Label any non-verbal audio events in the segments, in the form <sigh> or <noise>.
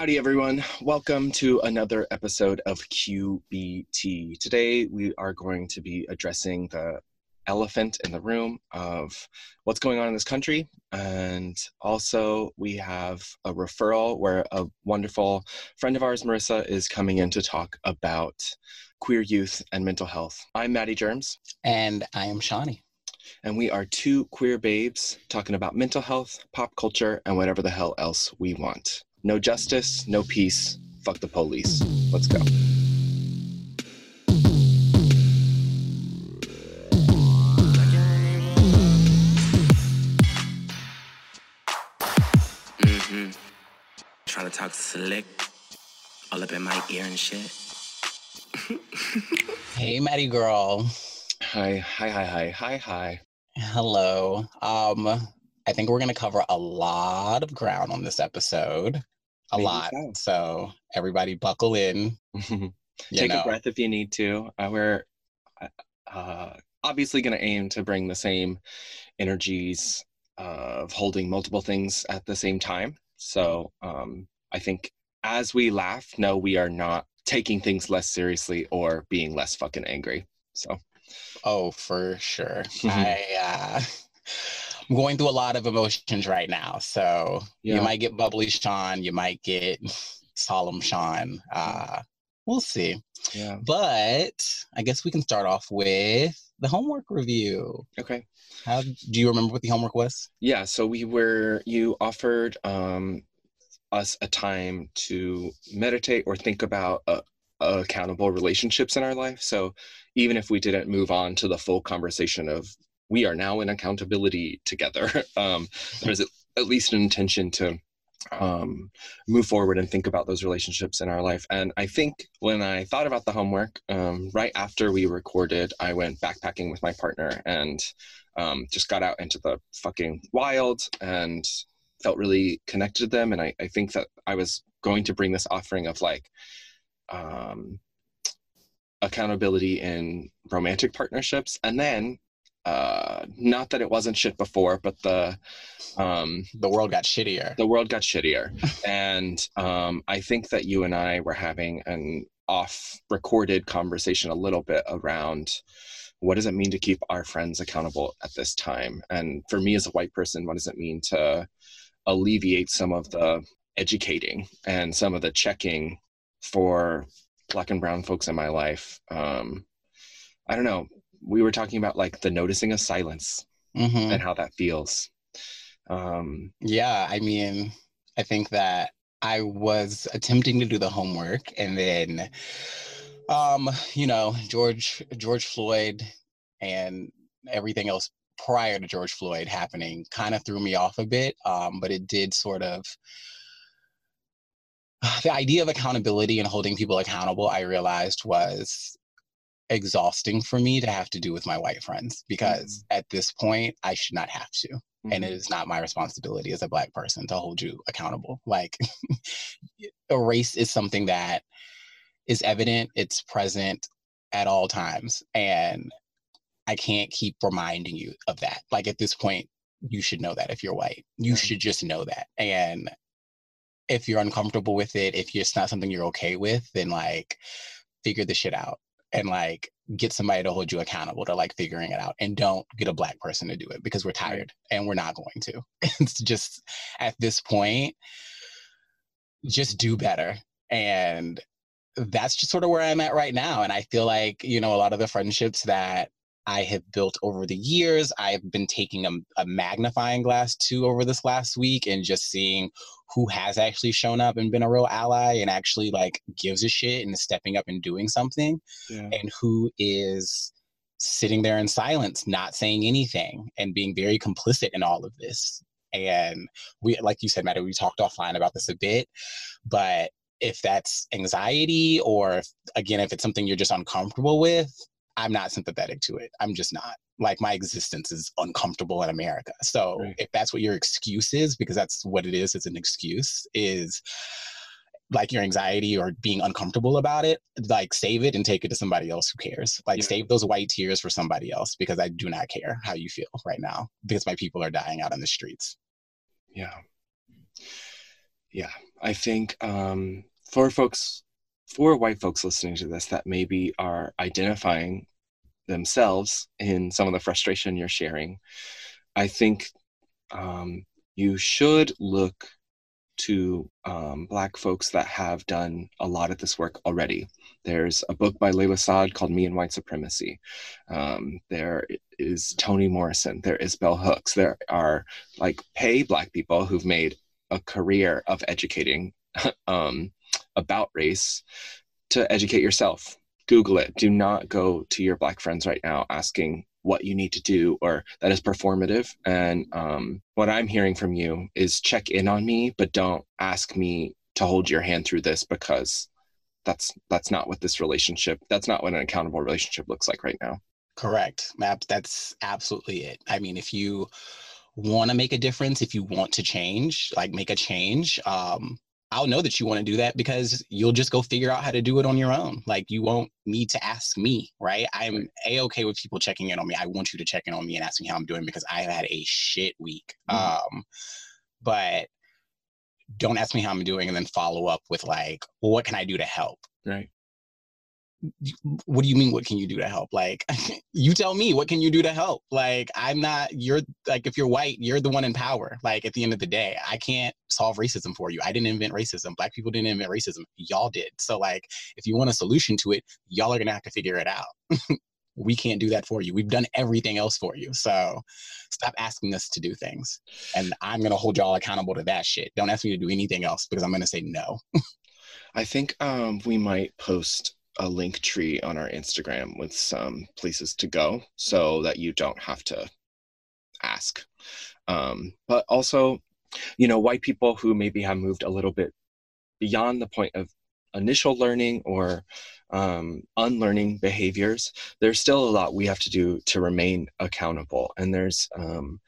Howdy, everyone. Welcome to another episode of QBT. Today, we are going to be addressing the elephant in the room of what's going on in this country. And also, we have a referral where a wonderful friend of ours, Marissa, is coming in to talk about queer youth and mental health. I'm Maddie Germs. And I am Shawnee. And we are two queer babes talking about mental health, pop culture, and whatever the hell else we want. No justice, no peace. Fuck the police. Let's go. Mm-hmm. Trying to talk slick, all up in my ear and shit. <laughs> hey, Maddie girl. Hi, hi, hi, hi, hi, hi. Hello. Um, I think we're gonna cover a lot of ground on this episode a Maybe lot. So. so. everybody buckle in. <laughs> Take know. a breath if you need to. Uh, we're uh, uh obviously going to aim to bring the same energies of holding multiple things at the same time. So um, I think as we laugh, no, we are not taking things less seriously or being less fucking angry. So. Oh, for sure. <laughs> I. Uh... I'm going through a lot of emotions right now. So yeah. you might get bubbly Sean, you might get <laughs> solemn Sean. Uh, we'll see. Yeah. But I guess we can start off with the homework review. Okay. How do you remember what the homework was? Yeah, so we were you offered um us a time to meditate or think about uh, accountable relationships in our life. So even if we didn't move on to the full conversation of we are now in accountability together. <laughs> Um, there's at, least an intention to um, move forward and think about those relationships in our life. And I think when I thought about the homework, um, right after we recorded, I went backpacking with my partner and um, just got out into the fucking wild and felt really connected to them. And I, I think that I was going to bring this offering of like, um, accountability in romantic partnerships and then uh not that it wasn't shit before but the um the world got shittier. the world got shittier. <laughs> And um i think that you and i were having an off recorded conversation a little bit around what does it mean to keep our friends accountable at this time? And for me as a white person what does it mean to alleviate some of the educating and some of the checking for black and brown folks in my life? Um i don't know we were talking about like the noticing of silence mm-hmm. and how that feels. Um, yeah, I mean, I think that I was attempting to do the homework and then, um, you know, George George Floyd and everything else prior to George Floyd happening kind of threw me off a bit. Um, but it did sort of the idea of accountability and holding people accountable, I realized was exhausting for me to have to do with my white friends because mm-hmm. at this point I should not have to. Mm-hmm. And it mm-hmm. not my responsibility as a black person to hold you accountable. Like <laughs> a race is something that is evident, it's present at all times. And I can't keep reminding you of that. Like at this point, you should know that if you're white. You should just know that. And if you're uncomfortable with it, if it's not something you're okay with, then like figure the shit out and like get somebody to hold you accountable to like figuring it out and don't get a black person to do it because we're tired and we're not going to. <laughs> It's just at this point just do better and that's just sort of where i'm at right now and i feel like you know a lot of the friendships that I have built over the years. I've been taking a, a, magnifying glass to over this last week and just seeing who has actually shown up and been a real ally and actually like gives a shit and is stepping up and doing something, yeah. and who is sitting there in silence, not saying anything and being very complicit in all of this. And we, like you said, Matt, we talked offline about this a bit, but if that's anxiety or if, again, if it's something you're just uncomfortable with, I'm not sympathetic to it. I'm just not. Like my existence is uncomfortable in America. So right. if that's what your excuse is, because that's what it is, it's an excuse, is like your anxiety or being uncomfortable about it, like save it and take it to somebody else who cares. Like yeah. save those white tears for somebody else because I do not care how you feel right now because my people are dying out on the streets. Yeah. Yeah. I think um, for folks, for white folks listening to this that maybe are identifying themselves in some of the frustration you're sharing, I think um, you should look to um, Black folks that have done a lot of this work already. There's a book by Layla Saad called Me and White Supremacy. Um, there is Toni Morrison. There is Bell Hooks. There are like pay Black people who've made a career of educating <laughs> um, about race to educate yourself. Google it. Do not go to your Black friends right now asking what you need to do or that is performative. And um, what I'm hearing from you is check in on me, but don't ask me to hold your hand through this because that's that's not what this relationship that's not what an accountable relationship looks like right now correct that's absolutely it i mean if you want to make a difference if you want to change like make a change um I'll know that you want to do that because you'll just go figure out how to do it on your own. Like you won't need to ask me, right? I'm a okay with people checking in on me. I want you to check in on me and ask me how I'm doing because I have had a shit week. Mm-hmm. Um, but don't ask me how I'm doing and then follow up with like, well, what can I do to help? Right what do you mean what can you do to help? Like <laughs> you tell me what can you do to help? Like i'm not you're like if you're white you're the one in power. Like at the end of the day i can't solve racism for you. I didn't invent racism. Black people didn't invent racism. Y'all did. So like if you want a solution to it y'all are gonna have to figure it out. <laughs> We can't do that for you. We've done everything else for you. So stop asking us to do things. And i'm gonna hold y'all accountable to that shit. Don't ask me to do anything else because i'm gonna say no. I think um we might post a link tree on our Instagram with some places to go so that you don't have to ask. Um, but also, you know, white people who maybe have moved a little bit beyond the point of initial learning or um, unlearning behaviors, there's still a lot we have to do to remain accountable. And there's um,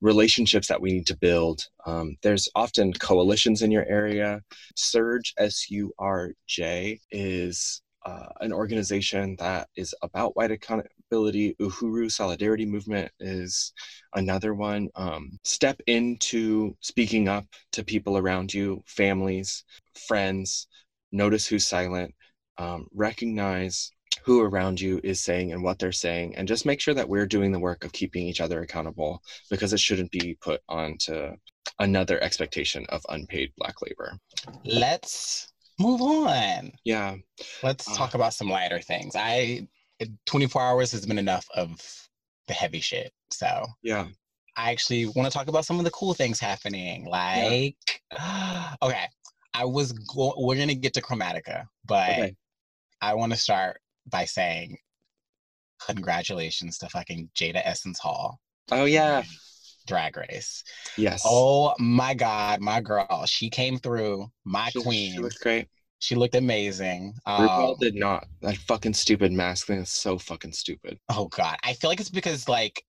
relationships that we need to build. Um, there's often coalitions in your area. Surge, S U R J, is uh, an organization that is about white accountability. Uhuru Solidarity Movement is another one. Um, step into speaking up to people around you, families, friends. Notice who's silent. Um, recognize who around you is saying and what they're saying, and just make sure that we're doing the work of keeping each other accountable because it shouldn't be put onto another expectation of unpaid Black labor. Let's move on. Yeah. Let's uh, talk about some lighter things. I 24 hours has been enough of the heavy shit. So yeah. I actually want to talk about some of the cool things happening. Like yeah. <gasps> okay. I was go- we're gonna get to Chromatica, but okay. I want to start by saying congratulations to fucking Jaida Essence Hall. Oh yeah. Drag Race. Yes. Oh my God, my girl. She came through, my she, queen. She looked great. She looked amazing. RuPaul um, did not. That fucking stupid mask thing is so fucking stupid. Oh God. I feel like it's because like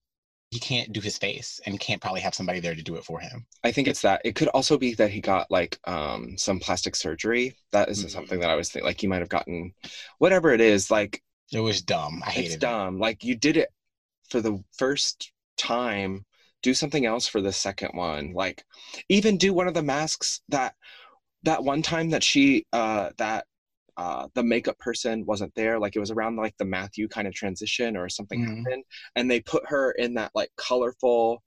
he can't do his face and can't probably have somebody there to do it for him. I think it's that. It could also be that he got like um some plastic surgery. That is mm-hmm. something that I was thinking like he might have gotten whatever it is, like it was dumb. I hated it's dumb. It. Like you did it for the first time do something else for the second one like even do one of the masks that that one time that she uh that uh, the makeup person wasn't there like it was around like the matthew kind of transition or something mm-hmm. happened and they put her in that like colorful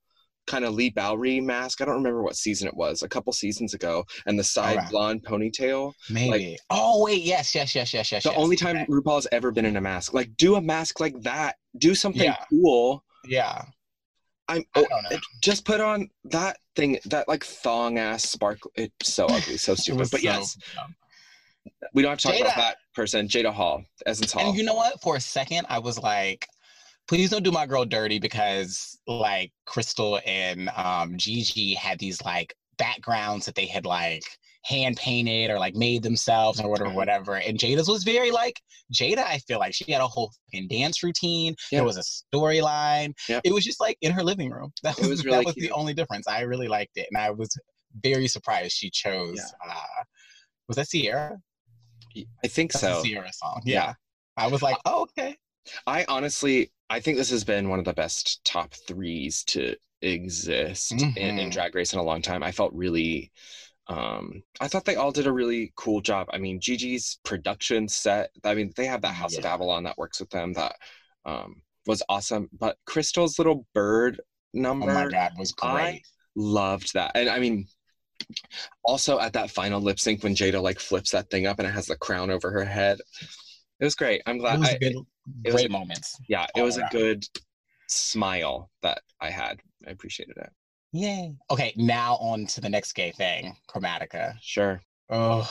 kind of Leigh Bowery mask. I don't remember what season it was, a couple seasons ago, and the side right. blonde ponytail. Maybe. Like, oh wait, yes, yes, yes, yes, yes. The yes. only time okay. RuPaul has ever been in a mask. Like, do a mask like that. Do something yeah. cool. Yeah. I'm oh, just put on that thing, that like thong ass sparkle. It's so <laughs> ugly, so stupid. but so yes, dumb. we don't have to talk Jaida. about that person, Jaida Hall, Essence Hall. And you know what? For a second, I was like, please don't do my girl dirty because like Crystal and um, Gigi had these like backgrounds that they had like hand painted or like made themselves or whatever, whatever. And Jaida's was very like Jaida. I feel like she had a whole fucking dance routine. Yeah. There was a storyline. Yep. It was just like in her living room. <laughs> That was, was really that was cute. the only difference. I really liked it, and I was very surprised she chose. Yeah. Uh, was that Sierra? I think That's so. Sierra song. Yeah. yeah. I was like, oh okay. I honestly, I think this has been one of the best top threes to exist mm-hmm. in, in, mm-hmm. Drag Race in a long time. I felt really Um, I thought they all did a really cool job. I mean, Gigi's production set. I mean, they have that House of Avalon that works with them that um, was awesome. But Crystal's little bird Oh number, my god, was I loved that. And I mean, also at that final lip sync when Jaida like flips that thing up and it has the crown over her head. It was great. I'm It glad. was I, good, it was great a- moments. yeah, it all was a good smile that I had. I appreciated it. Yay. Okay, now on to the next gay thing, Chromatica. Sure. Oh,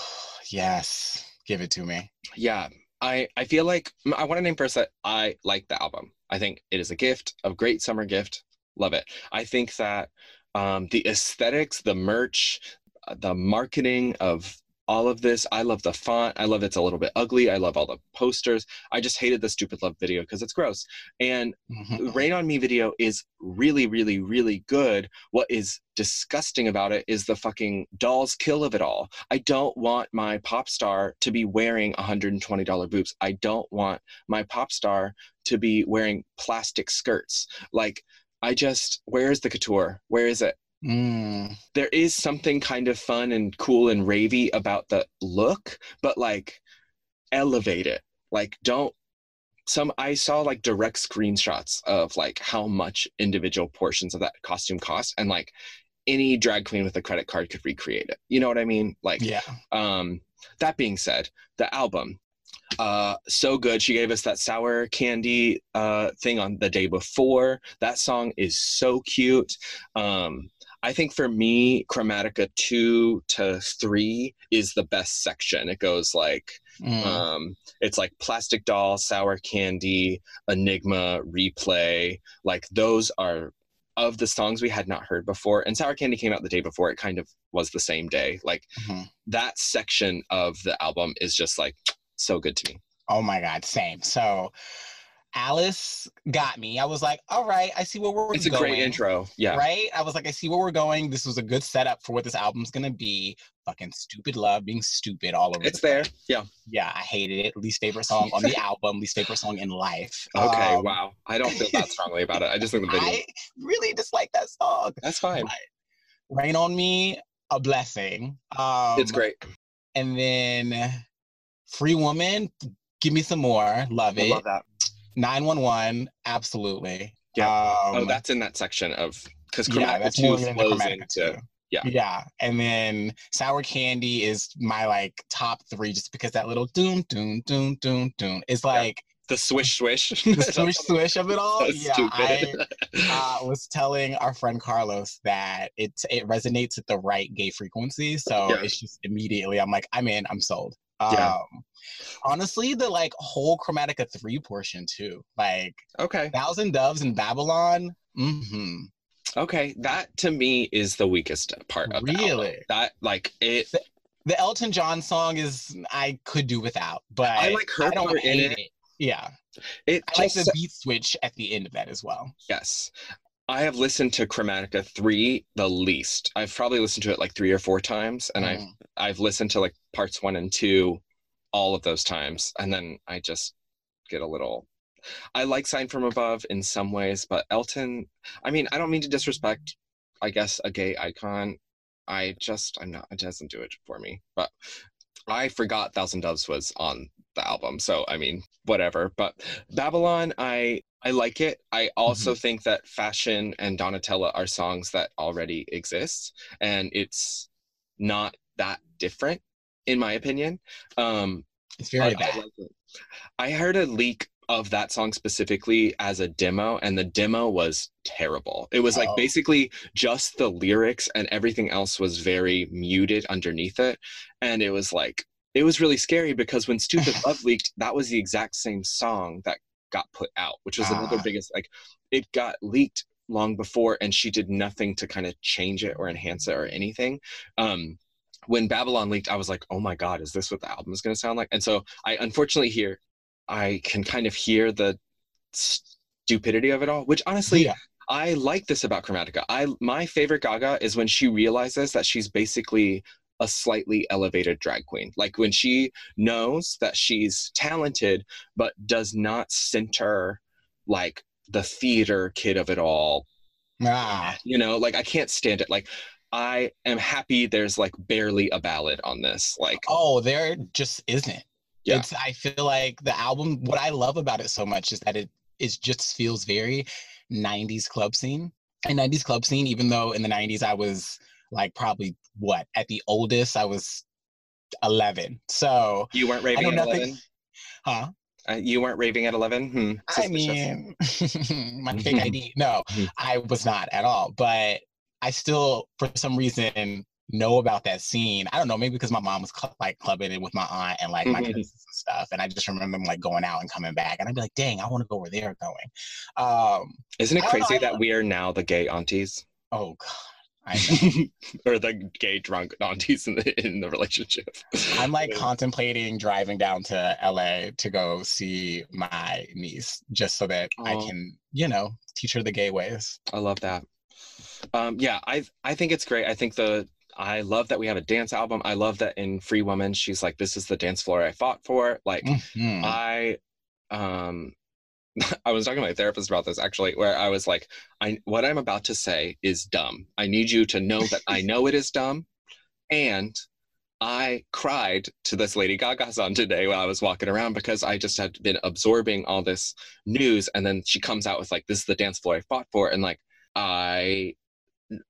yes. Give it to me. Yeah. I, I feel like I want to name first that I like the album. I think it is a gift, a great summer gift. Love it. I think that um, the aesthetics, the merch, uh, the marketing of all of this. I love the font. I love it's a little bit ugly. I love all the posters. I just hated the stupid love video because it's gross. And Mhm. Rain on Me video is really, really, really good. What is disgusting about it is the fucking Dolls Kill of it all. I don't want my pop star to be wearing $120 boobs. I don't want my pop star to be wearing plastic skirts. Like, I just, where is the couture? Where is it? Mm, There is something kind of fun and cool and ravey about the look, but like, elevate it. Like, don't some I saw like direct screenshots of like how much individual portions of that costume cost and like any drag queen with a credit card could recreate it. You know what I mean? Like yeah. um that being said, the album uh so good. She gave us that sour candy uh thing on the day before. That song is so cute. Um I think for me, Chromatica 2 to 3 is the best section. It goes like Mm. um, it's like Plastic Doll, Sour Candy, Enigma, Replay. Like those are of the songs we had not heard before. And Sour Candy came out the day before. It kind of was the same day. Like Mhm. that section of the album is just like so good to me. Oh my God, same. So Alice got me. I was like, all right, I see where we're going. It's a great intro. Yeah. Right? I was like, I see where we're going. This was a good setup for what this album's gonna be. Fucking stupid love being stupid all over. It's the there. place. Yeah. Yeah, I hated it. Least favorite song on the album, least favorite song in life. Okay. Um, wow. I don't feel that strongly about it. I just think the video. <laughs> I really dislike that song. That's fine. Rain on Me, a blessing. Um, It's great. And then Free Woman, give me some more. Love I it. love that. 911, absolutely. Yeah. Um, oh, that's in that section of because yeah, Chromatica that's 2 more than flows into. too. yeah. Yeah. And then Sour Candy is my like top three just because that little doom, doom, doom, doom, doom. It's like The swish swish. <laughs> the swish swish of it all. so yeah. I uh, was telling our friend Carlos that it it resonates at the right gay frequency. So Yeah. it's just immediately I'm like, I'm in, I'm sold. Yeah. Um, honestly, the like whole Chromatica 3 portion too. Like okay. Thousand Doves in Babylon. hmm Okay, that to me is the weakest part of the. Really? That like it. The Elton John song is I could do without, but I like her I don't part in it. it. Yeah. It I like the beat switch at the end of that as well. yes. I have listened to Chromatica three the least. I've probably listened to it like three or four times, and I've Mm. I've listened to like parts one and two, all of those times, and then I just get a little. I like Sine from Above in some ways, but Elton. I mean, I don't mean to disrespect. I guess a gay icon. I just I'm not. It doesn't do it for me. But I forgot Thousand Doves was on the album, so I mean, whatever. But Babylon, I I like it. I also think that Fashion and Donatella are songs that already exist, and it's not that different, in my opinion. Um, It's very I- I bad. like it. I heard a leak of that song specifically as a demo, and the demo was terrible. It was like Oh. basically just the lyrics, and everything else was very muted underneath it. And it was like, it was really scary because when Stupid <laughs> Love leaked, that was the exact same song that got put out, which was another Ah. biggest, like, it got leaked long before, and she did nothing to kind of change it or enhance it or anything. Um, when Babylon leaked, I was like, oh my God, is this what the album is going to sound like? And so I unfortunately hear, I can kind of hear the stupidity of it all, which honestly, Yeah. I like this about Chromatica. I my favorite Gaga is when she realizes that she's basically a slightly elevated drag queen. Like when she knows that she's talented, but does not center like the theater kid of it all Ah, you know like i can't stand it like I am happy there's like barely a ballad on this. Like, oh, there just isn't. Yeah. It's I feel like the album what I love about it so much is that it it just feels very 90s club scene. And 90s club scene, even though in the 90s I was like probably what at the oldest I was 11. So you weren't raving at nothing. 11? Huh? Uh, you weren't raving at 11? Hmm. I mean, <laughs> my <laughs> fake ID. No, Mhm. I was not at all. But I still, for some reason, know about that scene. I don't know, maybe because my mom was cl- like clubbing it with my aunt and like my Mhm. cousins and stuff. And I just remember them like going out and coming back. And I'd be like, dang, I want to go where they're going. Um, Isn't it don't know, crazy that we are now the gay aunties? oh, God. I know. <laughs> or the gay drunk aunties in the in the relationship. I'm like contemplating driving down to LA to go see my niece just so that I can, you know, teach her the gay ways. I love that. Um, yeah, I I think it's great. I think the I love that we have a dance album. I love that in Free Woman, she's like, "This is the dance floor I fought for." Like, Mhm. I um <laughs> I was talking to my therapist about this actually, where I was like, I what I'm about to say is dumb. I need you to know that I know it is dumb. And I cried to this Lady Gaga song today while I was walking around because I just had been absorbing all this news. And then she comes out with like, this is the dance floor I fought for. And like I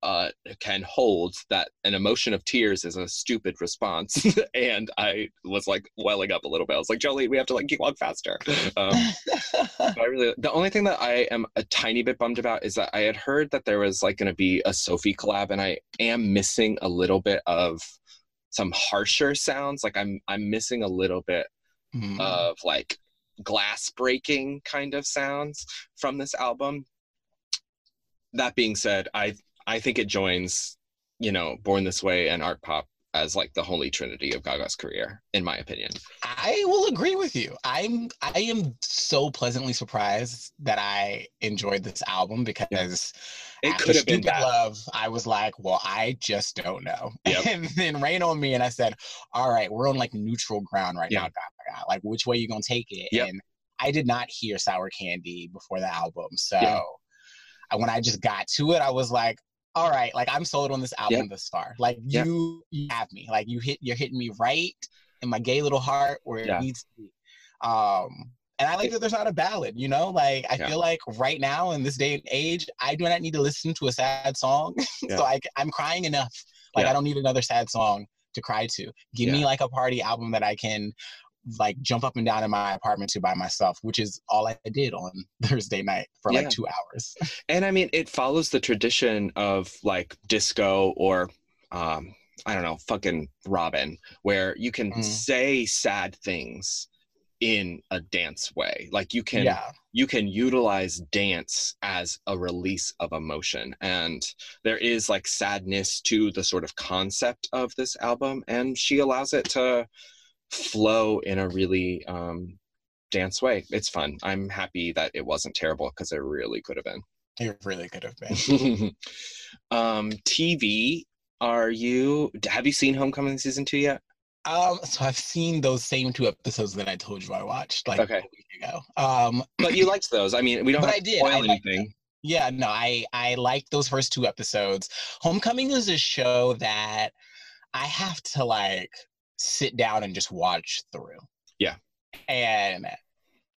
uh, can hold that an emotion of tears is a stupid response. <laughs> <laughs> and I was like welling up a little bit. I was like, Jolie, we have to like keep walk faster. Um, <laughs> I really, the only thing that I am a tiny bit bummed about is that I had heard that there was like going to be a Sophie collab, and I am missing a little bit of some harsher sounds. Like I'm, I'm missing a little bit Mhm. of like glass breaking kind of sounds from this album. That being said, I, I think it joins, you know, Born This Way and Art Pop as like the holy trinity of Gaga's career, in my opinion. I will agree with you. I'm I am so pleasantly surprised that I enjoyed this album because It could have been bad. Love, I was like, well, I just don't know. Yep. <laughs> And then Rain on Me, and I said, all right, we're on like neutral ground right now, Gaga. Like, which way you gonna take it? Yep. And I did not hear Sour Candy before the album, so. When I just got to it, I was like. All right, like I'm sold on this album this far. Like Yep. you, you have me. Like you hit, you're hitting me right in my gay little heart where Yeah. it needs to be. Um, and I like that there's not a ballad, you know? Like I Yeah. feel like right now in this day and age, I do not need to listen to a sad song. <laughs> Yeah. so I I'm crying enough. Like Yeah. I don't need another sad song to cry to. Give me like a party album that I can like jump up and down in my apartment to by myself, which is all I did on <laughs> Thursday night for like two hours. <laughs> and I mean, it follows the tradition of like disco or, um, I don't know, fucking Robyn, where you can Mm. say sad things in a dance way. Like you can, yeah. you can utilize dance as a release of emotion, and there is like sadness to the sort of concept of this album, and she allows it to flow in a really um, dance way. It's fun. I'm happy that it wasn't terrible because it really could have been. It really could have been. <laughs> um, TV. Are you? Have you seen Homecoming season two yet? Um, so I've seen those same two episodes that I told you I watched like Okay. a week ago. Um, <clears throat> But you liked those. I mean, we don't But have I did. I anything. yeah, no, I I liked those first two episodes. Homecoming is a show that I have to like sit down and just watch through. Yeah. And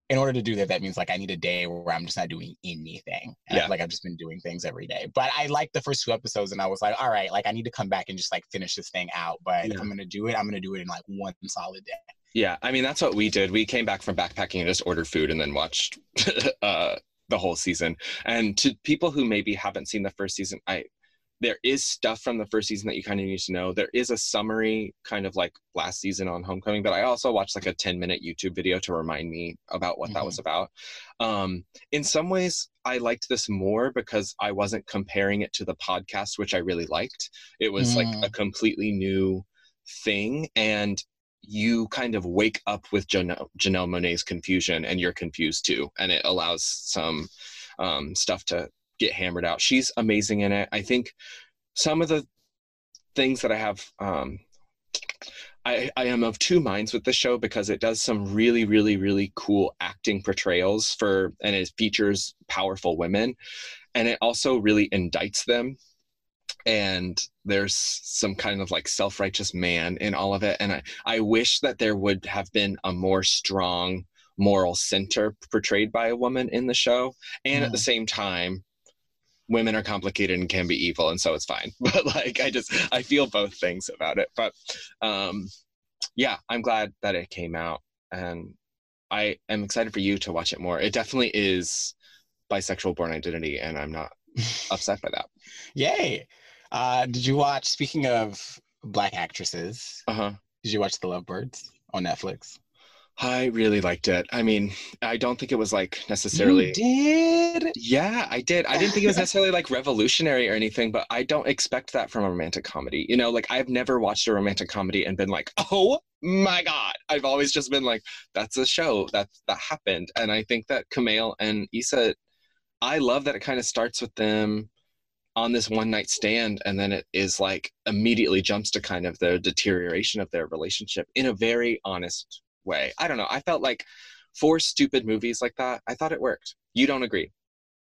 in order to do that, that means like I need a day where I'm just not doing anything. Yeah. like I've just been doing things every day. But I liked the first two episodes and I was like, all right, like I need to come back and just like finish this thing out. But if I'm gonna do it, I'm gonna do it in like one solid day. Yeah, I mean that's what we did. We came back from backpacking and just ordered food and then watched <laughs> uh, the whole season. And to people who maybe haven't seen the first season, I there is stuff from the first season that you kind of need to know. There is a summary, kind of like last season on Homecoming, but I also watched like a ten minute YouTube video to remind me about what that was about. Um, in some ways, I liked this more because I wasn't comparing it to the podcast, which I really liked. It was like Mm. a completely new thing and you kind of wake up with Janelle, Janelle Monáe's confusion and you're confused too. And it allows some um, stuff to get hammered out. She's amazing in it. I think some of the things that I have, um, I, I am of two minds with the show because it does some really, really, really cool acting portrayals for, and it features powerful women. And it also really indicts them and there's some kind of like self-righteous man in all of it and i i wish that there would have been a more strong moral center portrayed by a woman in the show and at the same time women are complicated and can be evil and so it's fine <laughs> but like i just i feel both things about it but um yeah i'm glad that it came out and i am excited for you to watch it more it definitely is bisexual Bourne Identity and i'm not <laughs> upset by that Yay! Uh, did you watch? Speaking of black actresses, uh-huh did you watch The Lovebirds on Netflix? I really liked it i mean i don't think it was like necessarily You did. Yeah, I did. I didn't think it was necessarily like revolutionary or anything, but I don't expect that from a romantic comedy. You know, like I've never watched a romantic comedy and been like, "Oh my god." I've always just been like, "That's a show that that happened." And I think that Kumail and Issa I love that it kind of starts with them on this one night stand and then it is like immediately jumps to kind of the deterioration of their relationship in a very honest way. I don't know. I felt like for stupid movies like that, I thought it worked. You don't agree?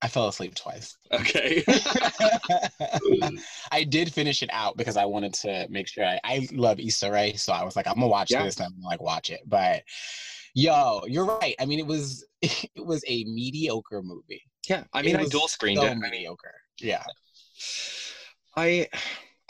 I fell asleep twice. Okay. <laughs> <laughs> I did finish it out because I wanted to make sure I, I love Issa Rae, so I was like, I'm gonna watch Yeah. this and I'm gonna like watch it. But yo, you're right. I mean, it was <laughs> it was a mediocre movie. yeah, I mean, I dual screened so it. Mediocre. Yeah. I,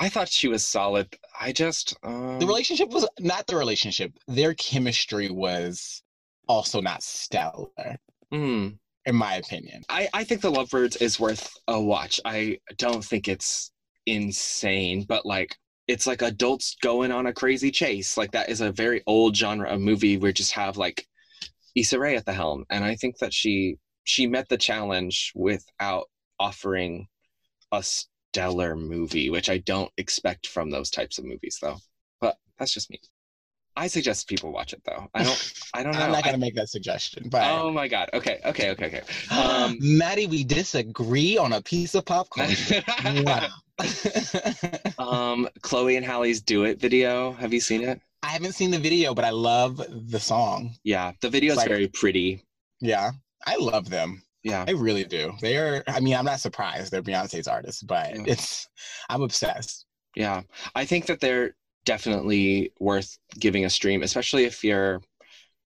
I thought she was solid. I just um, The relationship was not the relationship. Their chemistry was also not stellar, hmm. in my opinion. I I think the Lovebirds is worth a watch. I don't think it's insane, but like it's like adults going on a crazy chase. Like that is a very old genre of movie where just have like Issa Rae at the helm, and I think that she she met the challenge without offering a stellar movie, which I don't expect from those types of movies, though. But that's just me. I suggest people watch it though. I don't. <laughs> I don't know. I'm not gonna make that suggestion, but oh my god. Okay. Okay. Okay. Okay. Um, <gasps> Maddie, we disagree on a piece of popcorn. wow. <laughs> um, Chloe and Halle's "Do It" video. Have you seen it? I haven't seen the video, but I love the song. Yeah, the video is like- very pretty. Yeah, I love them. Yeah, I really do. They are. I mean, I'm not surprised they're Beyonce's artists, but Yeah. it's. I'm obsessed. yeah. I think that they're definitely worth giving a stream, especially if you're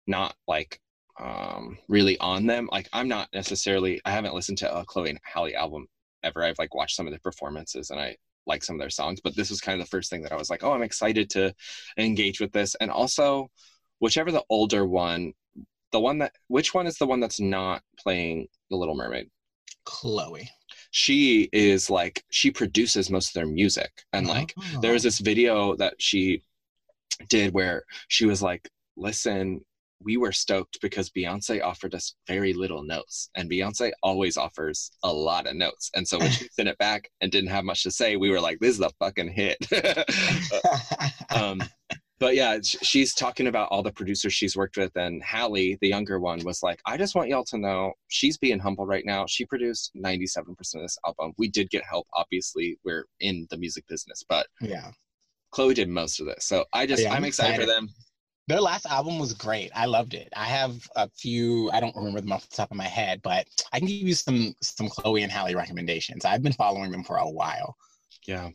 not like um really on them. Like I'm not necessarily. I haven't listened to a Chloe and Halle album ever. I've like watched some of their performances and I like some of their songs, but this was kind of the first thing that I was like, oh, I'm excited to engage with this. And also, whichever the older one, the one that which one is the one that's not playing The Little Mermaid? Chloe. She is like she produces most of their music, and like there was this video that she did where she was like, listen. We were stoked because Beyonce offered us very little notes, and Beyonce always offers a lot of notes. And so when she sent it back and didn't have much to say, we were like, "This is a fucking hit." <laughs> um, but yeah, she's talking about all the producers she's worked with, and Halle, the younger one, was like, "I just want y'all to know she's being humble right now. She produced 97% of this album. We did get help, obviously. We're in the music business, but yeah. Chloe did most of this. So I just, Yeah, I'm, I'm excited, for them. Their last album was great. I loved it. I have a few. I don't remember them off the top of my head, but I can give you some some Chloe and Halle recommendations. I've been following them for a while. Yeah,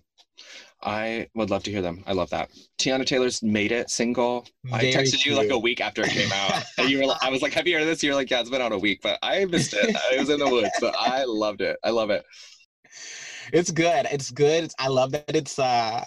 I would love to hear them. I love that. Teyana Taylor's "Made It" single. I Very texted you like a week after it came out. <laughs> and you were, I was like, "Have you heard this?" You're like, "Yeah, it's been out a week," but I missed it. It was in the woods, but I loved it. I love it. It's good. It's good. It's, I love that it's uh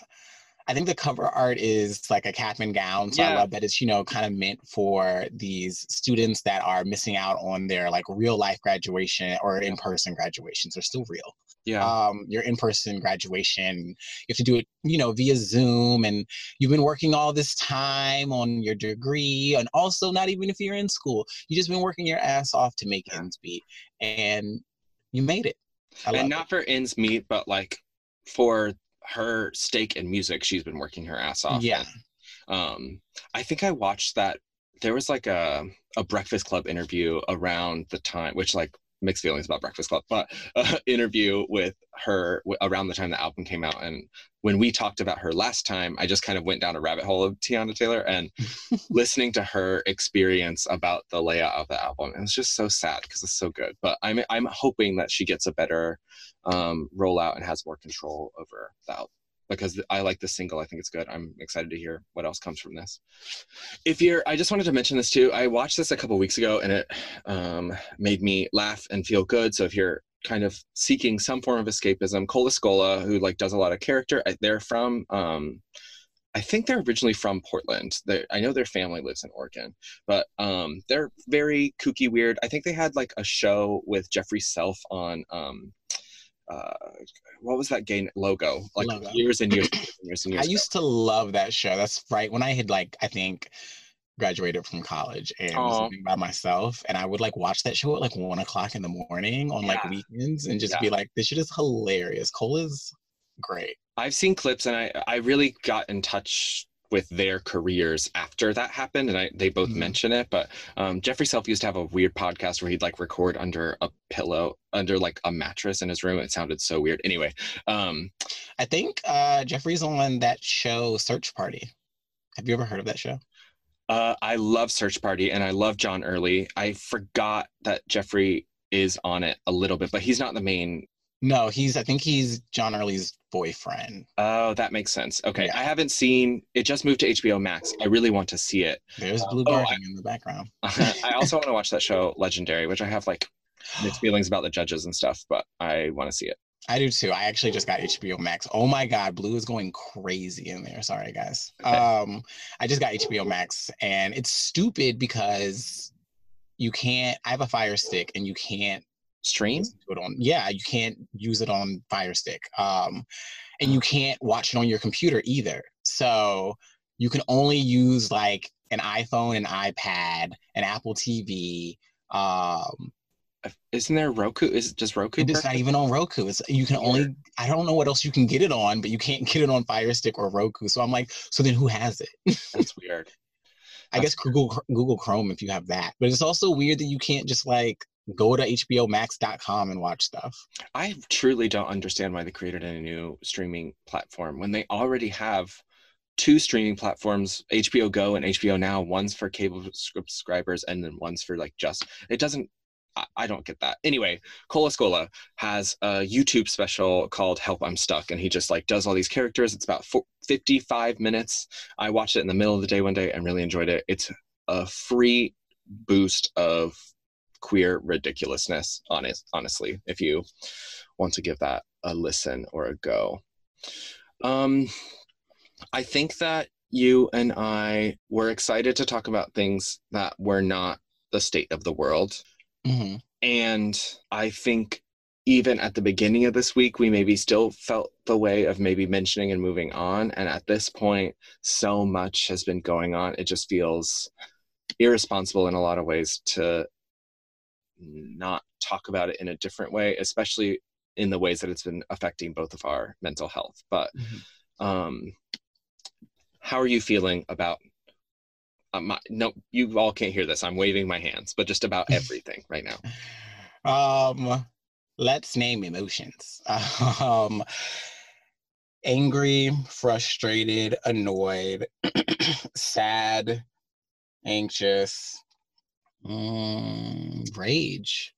I think the cover art is like a cap and gown. So I love that it's, you know, kind of meant for these students that are missing out on their like real life graduation or in-person graduations. They're still real. Yeah, Um, your in-person graduation, you have to do it, you know, via Zoom and you've been working all this time on your degree and also not even if you're in school, you just been working your ass off to make ends meet and you made it. And it. not for ends meet, but like for her stake in music, she's been working her ass off. Yeah. um i think i watched that there was like a a breakfast club interview around the time which like mixed feelings about Breakfast Club, but uh, <laughs> interview with her w- around the time the album came out. And when we talked about her last time, I just kind of went down a rabbit hole of Teyana Taylor and <laughs> listening to her experience about the layout of the album. It was just so sad because it's so good. But I'm I'm hoping that she gets a better um, rollout and has more control over the album because I like the single. I think it's good. I'm excited to hear what else comes from this. If you're, I just wanted to mention this too. I watched this a couple weeks ago and it um, made me laugh and feel good. So if you're kind of seeking some form of escapism, Cole Escola, who like does a lot of character, they're from. Um, I think they're originally from Portland. They're, I know their family lives in Oregon, but um, they're very kooky, weird. I think they had like a show with Jeffrey Self on um, uh, what was that game logo? Like Logo. years and years and years and years. <clears throat> I used to love that show. That's right when I had like I think graduated from college and was living by myself, and I would like watch that show at like one o'clock in the morning on like weekends and just Yeah. be like, "This shit is hilarious." Cole is great. I've seen clips and I I really got in touch with their careers after that happened and I they both Mhm. mention it but um, Jeffrey Self used to have a weird podcast where he'd like record under a pillow under like a mattress in his room it sounded so weird anyway um I think uh Jeffrey's on that show Search Party. Have you ever heard of that show? uh, I love Search Party and I love John Early I forgot that Jeffrey is on it a little bit but he's not the main No, he's I think he's John Early's boyfriend. oh that makes sense okay Yeah. I haven't seen it just moved to HBO Max I really want to see it There's Uh, Blue oh, I- Guardian in the background. <laughs> I also want to watch that show Legendary, which I have like mixed <gasps> feelings about the judges and stuff, but I want to see it. I do too. I actually just got HBO Max. Oh my god, Blue is going crazy in there. Sorry guys. Okay. Um I just got HBO Max and it's stupid because you can't I have a Fire Stick and you can't Stream? it on yeah, you can't use it on Fire Stick. Um and you can't watch it on your computer either. So you can only use like an iPhone, an iPad, an Apple TV, um Isn't there Roku? Is just Roku? it's not even on Roku. It's you can only I don't know what else you can get it on, but you can't get it on Fire Stick or Roku. So I'm like, so then who has it? That's <laughs> weird. I guess Google Google Chrome if you have that. But it's also weird that you can't just like go to HBOMax.com and watch stuff. I truly don't understand why they created a new streaming platform when they already have two streaming platforms, HBO Go and HBO Now. One's for cable subscribers and then one's for like just. It doesn't. I, I don't get that. Anyway, Cole Escola has a YouTube special called "Help I'm Stuck," and he just like does all these characters. It's about four, 55 minutes. I watched it in the middle of the day one day and really enjoyed it. It's a free boost of queer ridiculousness honest honestly if you want to give that a listen or a go. Um i think that you and i were excited to talk about things that were not the state of the world. Hmm and i think even at the beginning of this week we maybe still felt the way of maybe mentioning and moving on. And at this point so much has been going on. It just feels irresponsible in a lot of ways to not talk about it in a different way especially in the ways that it's been affecting both of our mental health. But um how are you feeling about my, no you all can't hear this i'm waving my hands but just about <laughs> everything right now. Um let's name emotions. <laughs> Um angry, frustrated, annoyed, <clears throat> sad, anxious, mm, rage.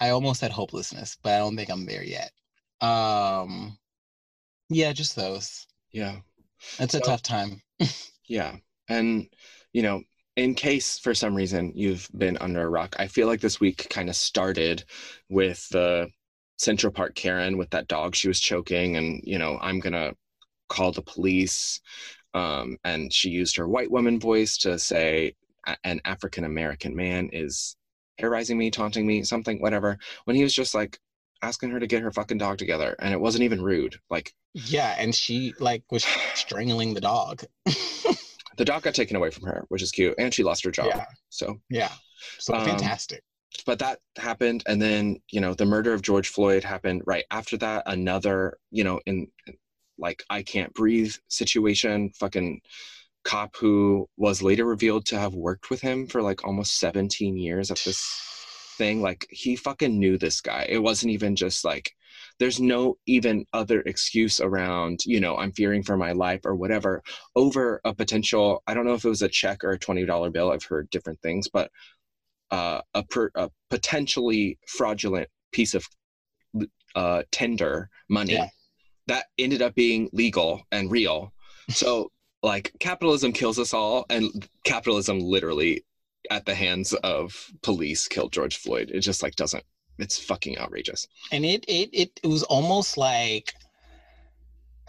I almost said hopelessness, but I don't think I'm there yet. Um, yeah, just those. yeah It's a So- tough time. <laughs> Yeah. And, you know, in case for some reason you've been under a rock, I feel like this week kind of started with the Central Park Karen with that dog she was choking, and, you know, I'm going to call the police. Um, and she used her white woman voice to say, an African American man is terrorizing me, taunting me, something, whatever. When he was just like asking her to get her fucking dog together. And it wasn't even rude. Like, Yeah, and she like was strangling the dog. <laughs> the dog got taken away from her, which is cute. And she lost her job. Yeah. So yeah. So Um, fantastic. but that happened and then you know the murder of george floyd happened right after that another you know in like i can't breathe situation fucking cop who was later revealed to have worked with him for like almost 17 years at this thing. Like he fucking knew this guy. It wasn't even just like there's no even other excuse around, you know, I'm fearing for my life or whatever over a potential, I don't know if it was a check or a $20 bill. I've heard different things, but uh, a, per, a potentially fraudulent piece of uh, tender money yeah. That ended up being legal and real. So, <laughs> like, capitalism kills us all, and capitalism literally at the hands of police killed George Floyd. It just like doesn't it's fucking outrageous. And it it it, it was almost like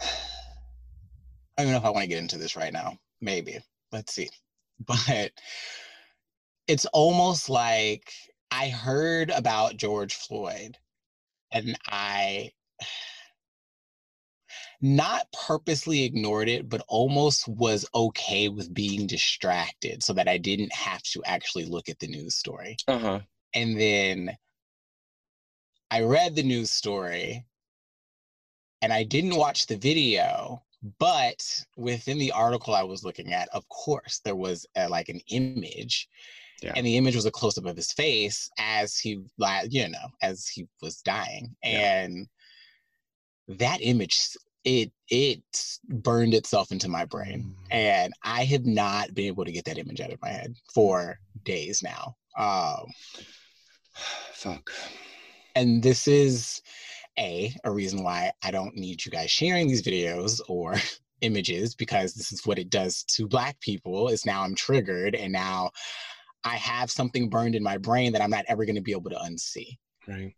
<sighs> I don't know if I want to get into this right now. Maybe. Let's see. <laughs> But it's almost like I heard about George Floyd and I not purposely ignored it, but almost was okay with being distracted so that I didn't have to actually look at the news story. Uh-huh. And then I read the news story and I didn't watch the video, but within the article I was looking at, of course, there was a, like an image. Yeah. And the image was a close up of his face as he, like you know, as he was dying. Yeah. And that image, it it burned itself into my brain, mm. and I have not been able to get that image out of my head for days now. Um, <sighs> Fuck and this is a a reason why I don't need you guys sharing these videos or <laughs> images because this is what it does to black people is now I'm triggered and now I have something burned in my brain that I'm not ever going to be able to unsee. Right.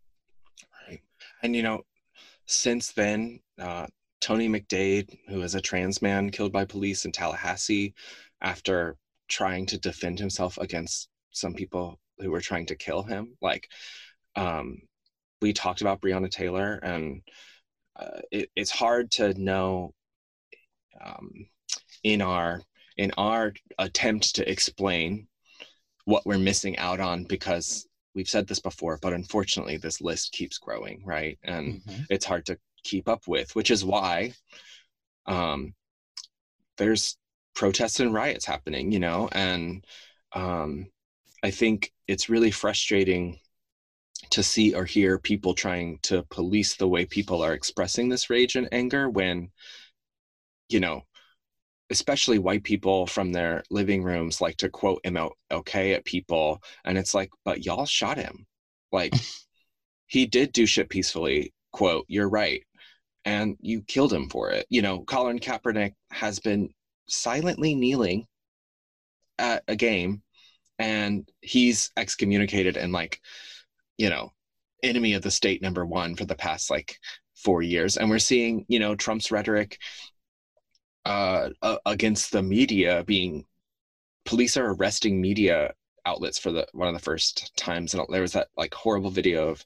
Right. And you know, since then, uh, Tony McDade, who is a trans man killed by police in Tallahassee after trying to defend himself against some people who were trying to kill him, like um, we talked about Breonna Taylor, and uh, it, it's hard to know um, in our in our attempt to explain what we're missing out on because we've said this before, but unfortunately, this list keeps growing, right? And mm-hmm. it's hard to keep up with, which is why um, there's protests and riots happening, you know, and um, I think it's really frustrating to see or hear people trying to police the way people are expressing this rage and anger when you know especially white people from their living rooms like to quote MLK at people and it's like but y'all shot him. Like <laughs> he did do shit peacefully quote you're right and you killed him for it you know Colin Kaepernick has been silently kneeling at a game and he's excommunicated and like you know, enemy of the state number one for the past like four years. And we're seeing, you know, Trump's rhetoric uh, against the media being police are arresting media outlets for the one of the first times and there was that like horrible video of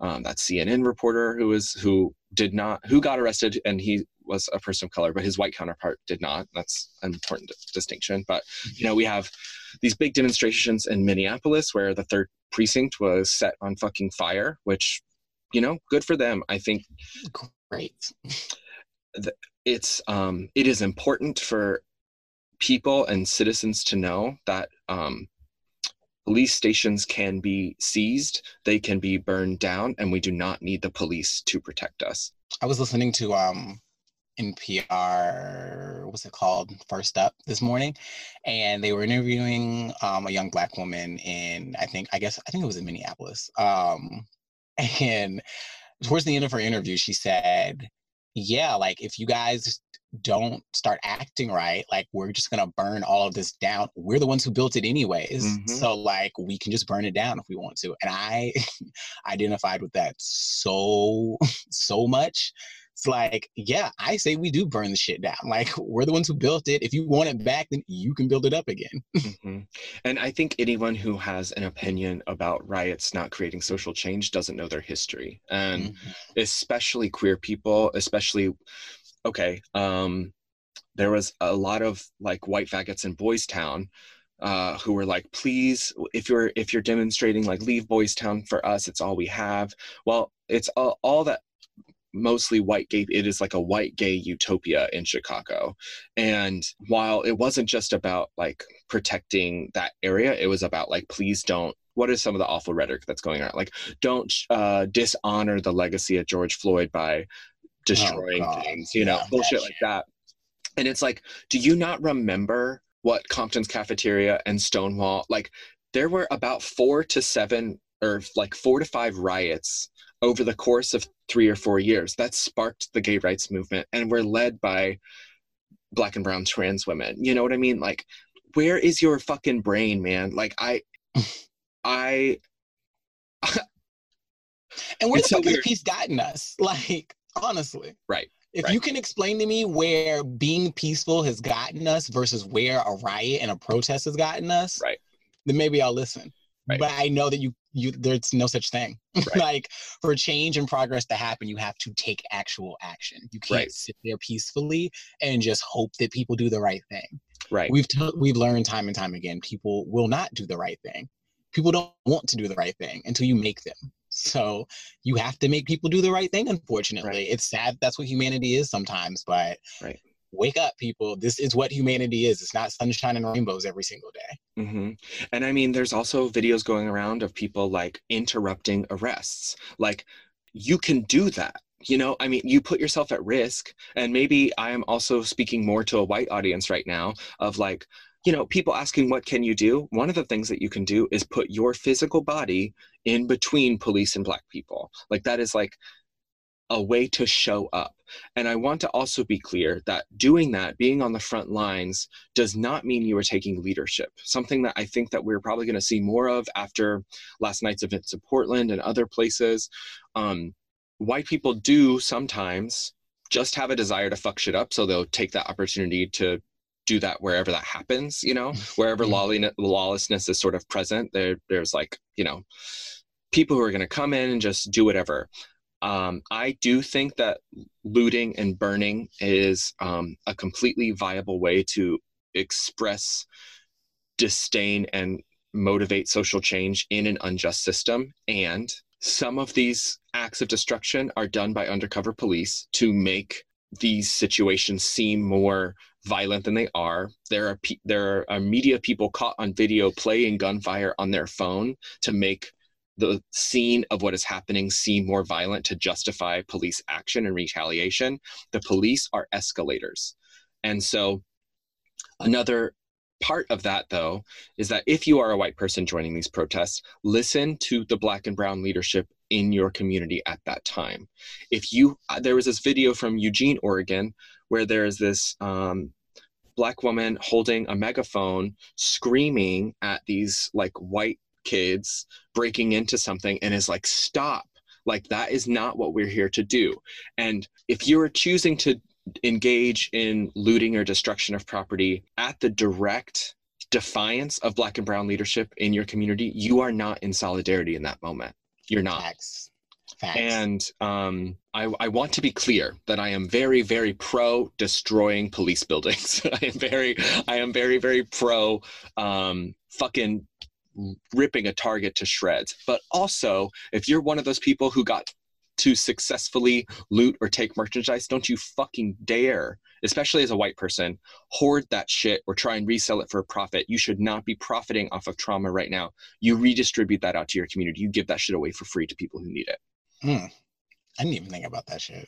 um, that cnn reporter who was who did not who got arrested and he was a person of color but his white counterpart did not. That's an important distinction. But you know we have these big demonstrations in minneapolis where the third precinct was set on fucking fire which you know good for them. I think great. it's um it is important for people and citizens to know that um police stations can be seized, they can be burned down, and we do not need the police to protect us. I was listening to um, NPR, what's it called, First Up this morning, and they were interviewing um, a young black woman in, I think, I guess, I think it was in Minneapolis. Um, <laughs> and towards the end of her interview, she said, yeah, like if you guys don't start acting right, like we're just gonna burn all of this down. We're the ones who built it anyways. Mm-hmm. So like we can just burn it down if we want to. And I <laughs> identified with that so <laughs> so much. It's like, yeah, I say we do burn the shit down. Like <laughs> we're the ones who built it. If you want it back, then you can build it up again. <laughs> mm-hmm. And I think anyone who has an opinion about riots not creating social change doesn't know their history. And mm-hmm. especially queer people, especially okay, um, there was a lot of like white faggots in Boys Town uh, who were like, please, if you're if you're demonstrating, like leave Boys Town for us. It's all we have. Well, it's all, all that mostly white gay it is like a white gay utopia in chicago. And while it wasn't just about like protecting that area it was about like please don't what is some of the awful rhetoric that's going on like don't uh, dishonor the legacy of george floyd by destroying oh, things you know yeah, bullshit like that. And it's like do you not remember what compton's cafeteria and stonewall like there were about four to seven or like four to five riots over the course of three or four years that sparked the gay rights movement and were led by black and brown trans women. You know what i mean? Like where is your fucking brain man? Like i <laughs> i <laughs> and where the fuck has peace gotten us? <laughs> Like honestly. Right if right. you can explain to me where being peaceful has gotten us versus where a riot and a protest has gotten us right. then maybe i'll listen. Right. But I know that you you there's no such thing. <laughs> Right. like for change and progress to happen, you have to take actual action. You can't right. sit there peacefully and just hope that people do the right thing. Right. We've t- we've learned time and time again people will not do the right thing. People don't want to do the right thing until you make them. So you have to make people do the right thing. Unfortunately, right. it's sad. That's what humanity is sometimes. But right wake up people. This is what humanity is. It's not sunshine and rainbows every single day. Mm-hmm. and i mean there's also videos going around of people like interrupting arrests. Like you can do that you know? I mean you put yourself at risk. And maybe i am also speaking more to a white audience right now of like you know people asking what can you do? One of the things that you can do is put your physical body in between police and black people. Like that is like a way to show up. And I want to also be clear that doing that, being on the front lines, does not mean you are taking leadership. Something that I think that we're probably going to see more of after last night's events in Portland and other places. Um, white people do sometimes just have a desire to fuck shit up, so they'll take that opportunity to do that wherever that happens. You know, wherever mm-hmm. lawlessness is sort of present, there there's like you know people who are going to come in and just do whatever. Um, I do think that looting and burning is um, a completely viable way to express disdain and motivate social change in an unjust system. And some of these acts of destruction are done by undercover police to make these situations seem more violent than they are. There are pe- there are media people caught on video playing gunfire on their phone to make the scene of what is happening seem more violent to justify police action and retaliation. The police are escalators. And so, another part of that, though, is that if you are a white person joining these protests, listen to the black and brown leadership in your community at that time. If you, uh, there was this video from Eugene, Oregon, where there is this um, black woman holding a megaphone screaming at these like white kids breaking into something and is like, stop. Like, that is not what we're here to do. And if you're choosing to engage in looting or destruction of property at the direct defiance of black and brown leadership in your community, you are not in solidarity in that moment. You're not. Facts. Facts. And um, I, I, want to be clear that I am very, very pro destroying police buildings. <laughs> I am very, I am very, very pro um, fucking ripping a target to shreds. But also, if you're one of those people who got to successfully loot or take merchandise, don't you fucking dare, especially as a white person, hoard that shit or try and resell it for a profit. You should not be profiting off of trauma right now. You redistribute that out to your community. You give that shit away for free to people who need it. Hmm. I didn't even think about that shit.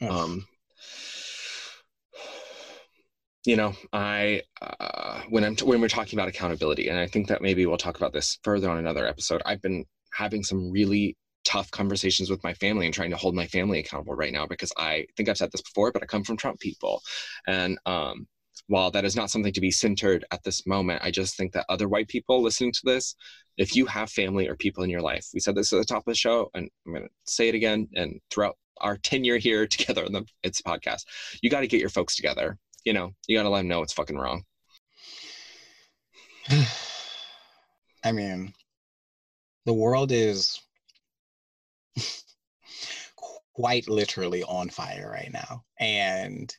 Ugh. Um, you know, I uh, when I'm t- when we're talking about accountability, and I think that maybe we'll talk about this further on another episode. I've been having some really tough conversations with my family and trying to hold my family accountable right now because I think I've said this before, but I come from Trump people, and um, while that is not something to be centered at this moment, I just think that other white people listening to this, if you have family or people in your life, we said this at the top of the show, and I'm going to say it again, and throughout our tenure here <laughs> together on the it's podcast, you got to get your folks together you know, you gotta let him know it's fucking wrong. <sighs> I mean, the world is <laughs> quite literally on fire right now. And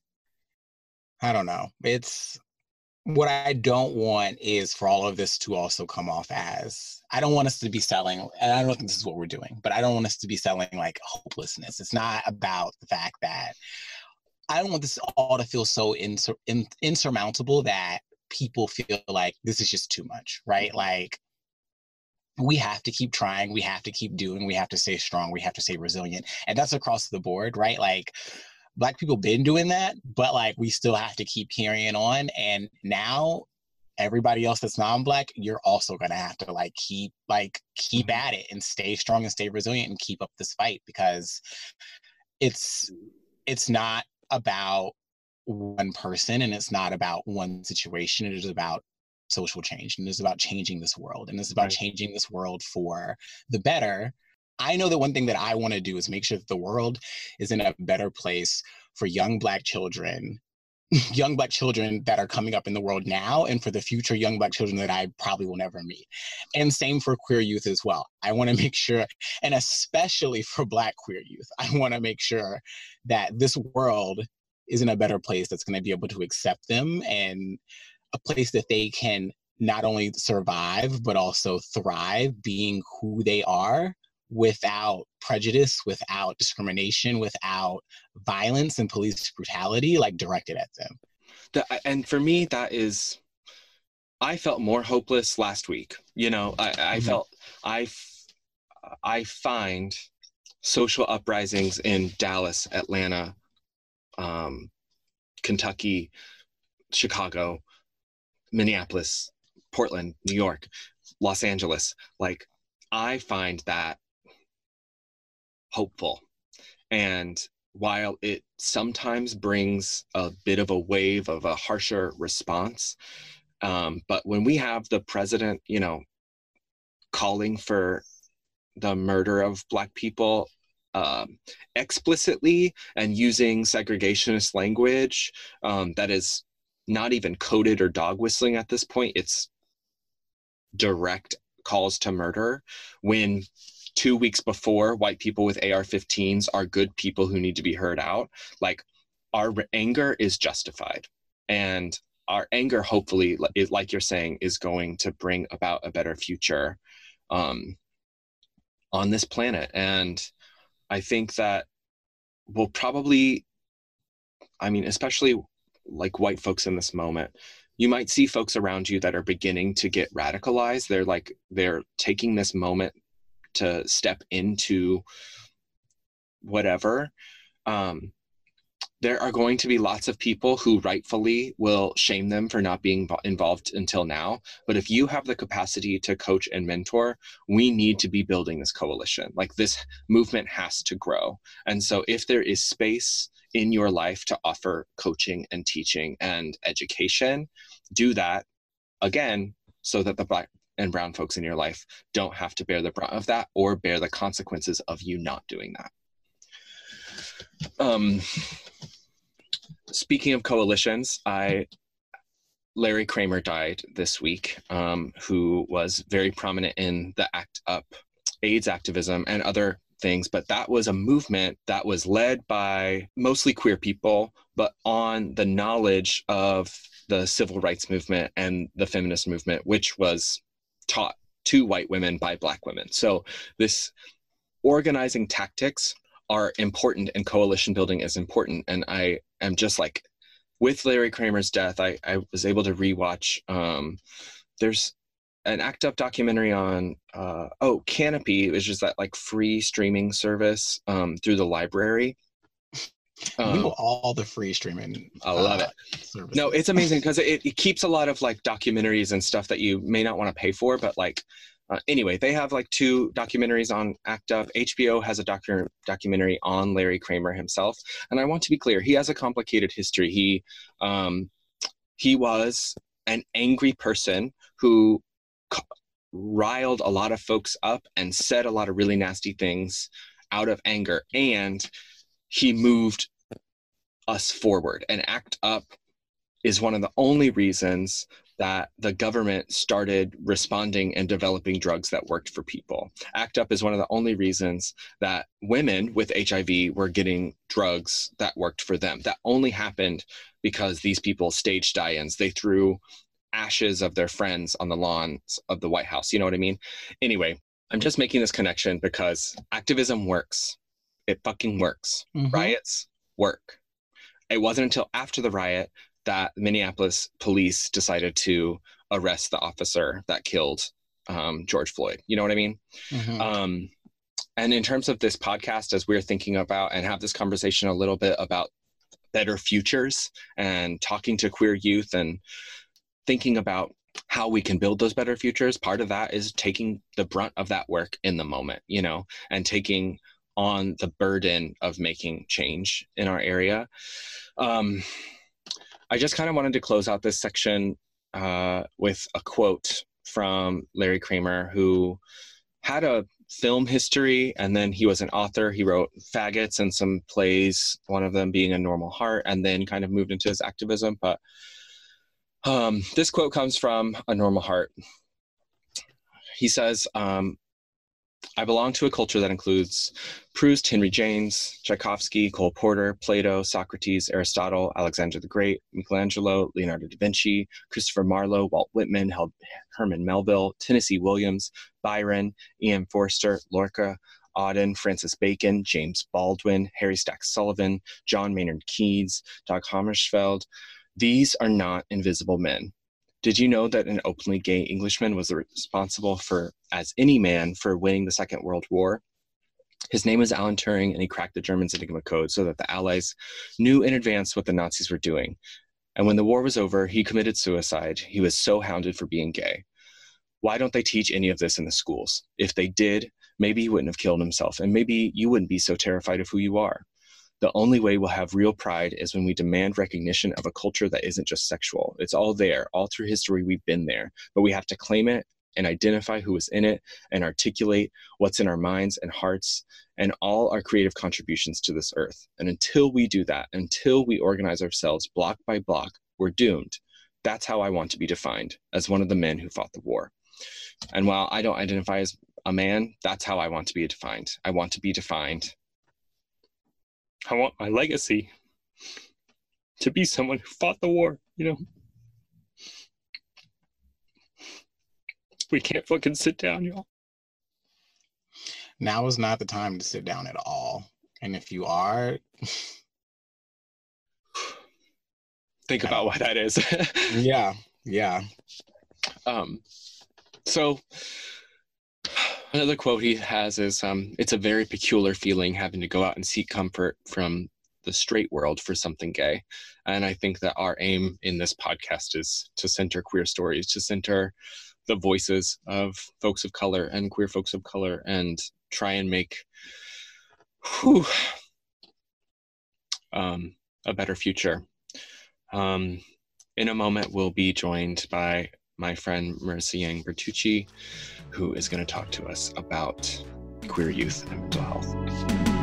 I don't know. It's what I don't want is for all of this to also come off as I don't want us to be selling, and I don't think this is what we're doing, but I don't want us to be selling like hopelessness. It's not about the fact that I don't want this all to feel so insur- in, insurmountable that people feel like this is just too much, right? Like we have to keep trying, we have to keep doing, we have to stay strong, we have to stay resilient. And that's across the board, right? Like black people been doing that, but like we still have to keep carrying on. And now everybody else that's non-black, you're also gonna have to like keep like keep mm-hmm. at it and stay strong and stay resilient and keep up this fight because it's it's not about one person and it's not about one situation. It is about social change and it's about changing this world and it's about right. changing this world for the better I know that one thing that I want to do is make sure that the world is in a better place for young Black children, young Black children that are coming up in the world now, and for the future young Black children that I probably will never meet. And same for queer youth as well. I want to <laughs> make sure, and especially for Black queer youth, I want to make sure that this world is in a better place that's going to be able to accept them and a place that they can not only survive, but also thrive being who they are without prejudice, without discrimination, without violence and police brutality like directed at them. The, and for me, that is, I felt more hopeless last week. You know, I, I mm-hmm. felt I, I find social uprisings in Dallas, Atlanta, um, Kentucky, Chicago, Minneapolis, Portland, New York, Los Angeles. Like I find that hopeful. And while it sometimes brings a bit of a wave of a harsher response, um, but when we have the president, you know, calling for the murder of Black people um, explicitly and using segregationist language um, that is not even coded or dog whistling at this point, it's direct calls to murder when two weeks before white people with AR-15s are good people who need to be heard out. Like our anger is justified, and our anger, hopefully, like you're saying, is going to bring about a better future um, on this planet. And I think that we'll probably, I mean, especially like white folks in this moment, you might see folks around you that are beginning to get radicalized. They're like, they're taking this moment to step into whatever um, there are going to be lots of people who rightfully will shame them for not being involved until now. But if you have the capacity to coach and mentor, we need to be building this coalition. Like this movement has to grow. And so if there is space in your life to offer coaching and teaching and education, do that again so that the black and brown folks in your life don't have to bear the brunt of that or bear the consequences of you not doing that. Um, speaking of coalitions, I Larry Kramer died this week, um, who was very prominent in the ACT UP AIDS activism and other things, but that was a movement that was led by mostly queer people, but on the knowledge of the civil rights movement and the feminist movement, which was taught to white women by black women. So this organizing tactics are important and coalition building is important. And I am just like with Larry Kramer's death, I, I was able to rewatch um there's an act up documentary on uh, oh Kanopy which is that like free streaming service um, through the library um, we all the free streaming. I love uh, it. Services. No, it's amazing because it, it keeps a lot of like documentaries and stuff that you may not want to pay for, but like uh, anyway, they have like two documentaries on ACT UP. HBO has a docu- documentary on Larry Kramer himself, and I want to be clear, he has a complicated history. He um, he was an angry person who riled a lot of folks up and said a lot of really nasty things out of anger, and he moved us forward. And ACT UP is one of the only reasons that the government started responding and developing drugs that worked for people. ACT UP is one of the only reasons that women with HIV were getting drugs that worked for them. That only happened because these people staged die ins. They threw ashes of their friends on the lawns of the White House. You know what I mean? Anyway, I'm just making this connection because activism works. It fucking works. Mm-hmm. Riots work. It wasn't until after the riot that Minneapolis police decided to arrest the officer that killed um, George Floyd. You know what I mean? Mm-hmm. Um, and in terms of this podcast, as we're thinking about and have this conversation a little bit about better futures and talking to queer youth and thinking about how we can build those better futures, part of that is taking the brunt of that work in the moment, you know, and taking on the burden of making change in our area. Um, I just kind of wanted to close out this section uh, with a quote from Larry Kramer, who had a film history and then he was an author. He wrote Faggots and some plays, one of them being A Normal Heart, and then kind of moved into his activism. But um, this quote comes from A Normal Heart. He says, um, I belong to a culture that includes Proust, Henry James, Tchaikovsky, Cole Porter, Plato, Socrates, Aristotle, Alexander the Great, Michelangelo, Leonardo da Vinci, Christopher Marlowe, Walt Whitman, Herman Melville, Tennessee Williams, Byron, E.M. Forster, Lorca, Auden, Francis Bacon, James Baldwin, Harry Stack Sullivan, John Maynard Keynes, Dag Hammarskjöld. These are not invisible men. Did you know that an openly gay Englishman was responsible for, as any man, for winning the Second World War? His name was Alan Turing, and he cracked the Germans' Enigma code so that the Allies knew in advance what the Nazis were doing. And when the war was over, he committed suicide. He was so hounded for being gay. Why don't they teach any of this in the schools? If they did, maybe he wouldn't have killed himself, and maybe you wouldn't be so terrified of who you are. The only way we'll have real pride is when we demand recognition of a culture that isn't just sexual. It's all there. All through history, we've been there. But we have to claim it and identify who is in it and articulate what's in our minds and hearts and all our creative contributions to this earth. And until we do that, until we organize ourselves block by block, we're doomed. That's how I want to be defined as one of the men who fought the war. And while I don't identify as a man, that's how I want to be defined. I want to be defined I want my legacy to be someone who fought the war, you know? We can't fucking sit down, y'all. Now is not the time to sit down at all. And if you are, <sighs> think about why that is. <laughs> yeah, yeah. Um, so Another quote he has is um, It's a very peculiar feeling having to go out and seek comfort from the straight world for something gay. And I think that our aim in this podcast is to center queer stories, to center the voices of folks of color and queer folks of color and try and make whew, um, a better future. Um, in a moment, we'll be joined by my friend Marissa Yang Bertucci who is going to talk to us about queer youth and mental health.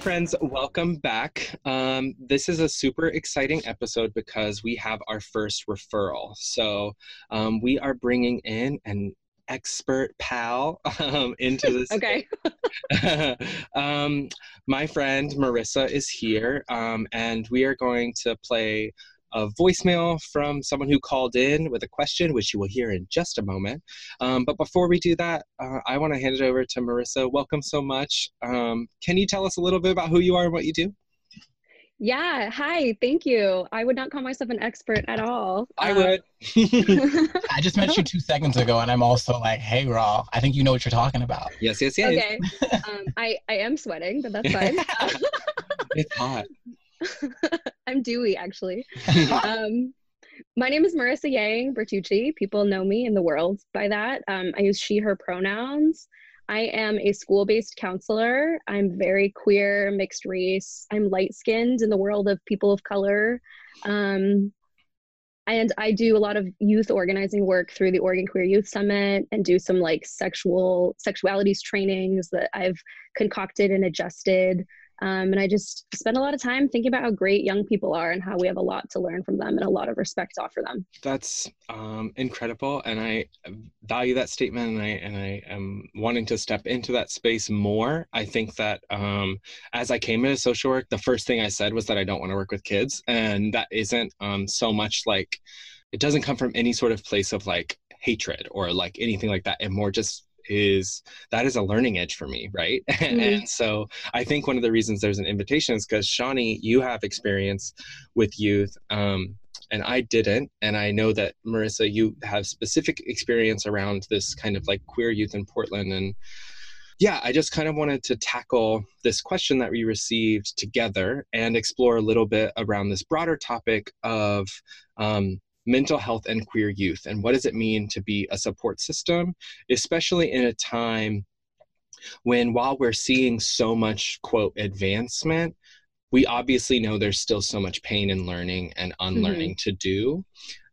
Friends. Welcome back. Um, this is a super exciting episode because we have our first referral. So, um, we are bringing in an expert pal <laughs> um, into <laughs> this. okay. <laughs> um, my friend Marissa is here, um, and we are going to play a voicemail from someone who called in with a question, which you will hear in just a moment. Um, but before we do that, uh, I want to hand it over to Marissa. Welcome so much. Um, can you tell us a little bit about who you are and what you do? Yeah. Hi. Thank you. I would not call myself an expert at all. I uh, would. <laughs> I just met you two seconds ago, and I'm also like, "Hey, Raw. I think you know what you're talking about." Yes. Yes. Yes. Okay. um, I I am sweating, but that's fine. <laughs> it's hot. <laughs> I'm Dewey, actually. <laughs> um, my name is Marissa Yang Bertucci. People know me in the world by that. Um, I use she/her pronouns. I am a school based counselor. I'm very queer, mixed race. I'm light skinned in the world of people of color. Um, and I do a lot of youth organizing work through the Oregon Queer Youth Summit and do some like sexual sexualities trainings that I've concocted and adjusted um, and I just spend a lot of time thinking about how great young people are and how we have a lot to learn from them and a lot of respect to offer them. That's um, incredible, and I value that statement, and I and I am wanting to step into that space more. I think that um, as I came into social work, the first thing I said was that I don't want to work with kids, and that isn't um, so much like it doesn't come from any sort of place of like hatred or like anything like that, and more just is that is a learning edge for me, right? <laughs> Mm-hmm. and so I think one of the reasons there's an invitation is because Shawnee, you have experience with youth. Um, and I didn't. And I know that Marissa, you have specific experience around this kind of like queer youth in Portland. And yeah, I just kind of wanted to tackle this question that we received together and explore a little bit around this broader topic of um, mental health and queer youth and what does it mean to be a support system especially in a time when while we're seeing so much quote advancement we obviously know there's still so much pain and learning and unlearning mm-hmm. to do.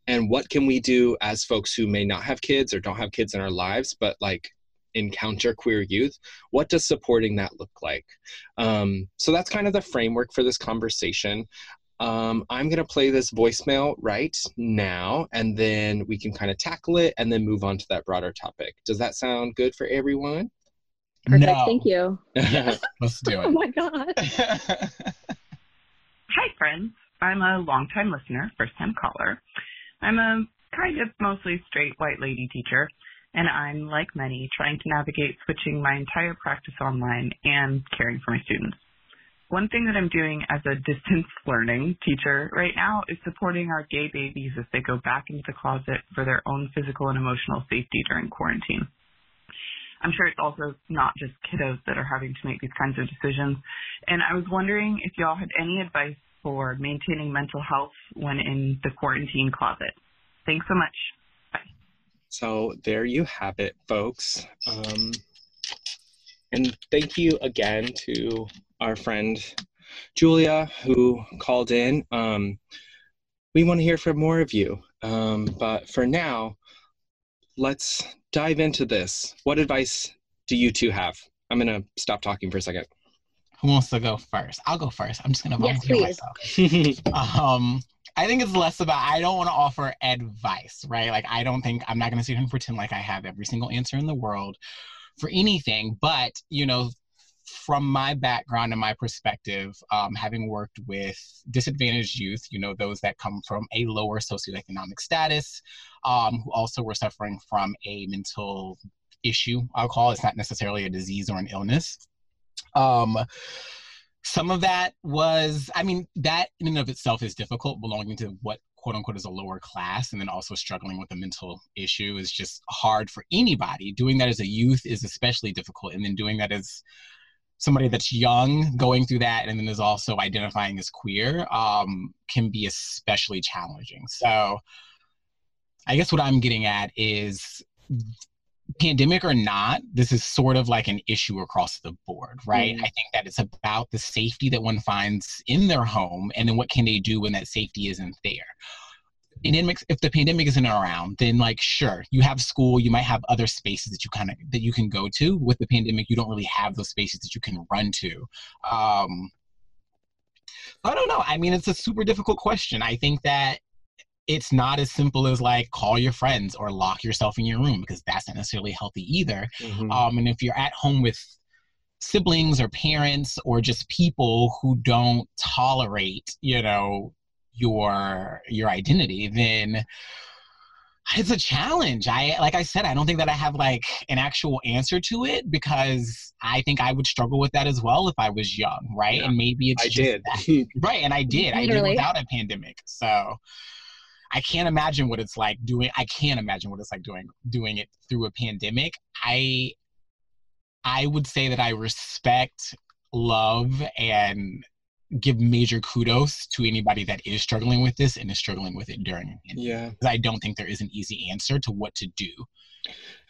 And what can we do as folks who may not have kids or don't have kids in our lives but like encounter queer youth? What does supporting that look like? Um, so that's kind of the framework for this conversation um, I'm going to play this voicemail right now, and then we can kind of tackle it and then move on to that broader topic. Does that sound good for everyone? Perfect. No. Thank you. <laughs> let's do <laughs> it. oh my God. <laughs> Hi, friends. I'm a longtime listener, first time caller. I'm a kind of mostly straight white lady teacher, and I'm, like many, trying to navigate switching my entire practice online and caring for my students. One thing that I'm doing as a <laughs> distance learning teacher right now is supporting our gay babies as they go back into the closet for their own physical and emotional safety during quarantine. I'm sure it's also not just kiddos that are having to make these kinds of decisions. And I was wondering if y'all had any advice for maintaining mental health when in the quarantine closet. Thanks so much. Bye. So there you have it, folks. Um, and thank you again to our friend Julia who called in. Um, we want to hear from more of you. Um, but for now, let's dive into this. What advice do you two have? I'm going to stop talking for a second. Who wants to go first? I'll go first. I'm just going to volunteer yes, myself. <laughs> um, I think it's less about, I don't want to offer advice, right? Like, I don't think, I'm not going to sit here and pretend like I have every single answer in the world for anything, but, you know, from my background and my perspective, um, having worked with disadvantaged youth, you know, those that come from a lower socioeconomic status, um, who also were suffering from a mental issue, I'll call it. It's not necessarily a disease or an illness. Um, some of that was, I mean, that in and of itself is difficult, belonging to what quote unquote as a lower class and then also struggling with a mental issue is just hard for anybody. Doing that as a youth is especially difficult. And then doing that as somebody that's young going through that and then is also identifying as queer um, can be especially challenging. So I guess what I'm getting at is pandemic or not, this is sort of like an issue across the board, right? Mm. I think that it's about the safety that one finds in their home and then what can they do when that safety isn't there? Pandemic if the pandemic isn't around then like sure you have school you might have other spaces that you kind of that you can go to. With the pandemic you don't really have those spaces that you can run to. Um i don't know. I mean it's a super difficult question. I think that it's not as simple as like call your friends or lock yourself in your room because that's not necessarily healthy either. Mm-hmm. um and if you're at home with siblings or parents or just people who don't tolerate you know your your identity then it's a challenge. I like i said i don't think that i have like an actual answer to it because i think i would struggle with that as well if i was young right? Yeah, and maybe it's i did. right and i <laughs> did. I did without a pandemic so i can't imagine what it's like doing i can't imagine what it's like doing doing it through a pandemic i i would say that i respect love and give major kudos to anybody that is struggling with this and is struggling with it during it. Yeah. I don't think there is an easy answer to what to do.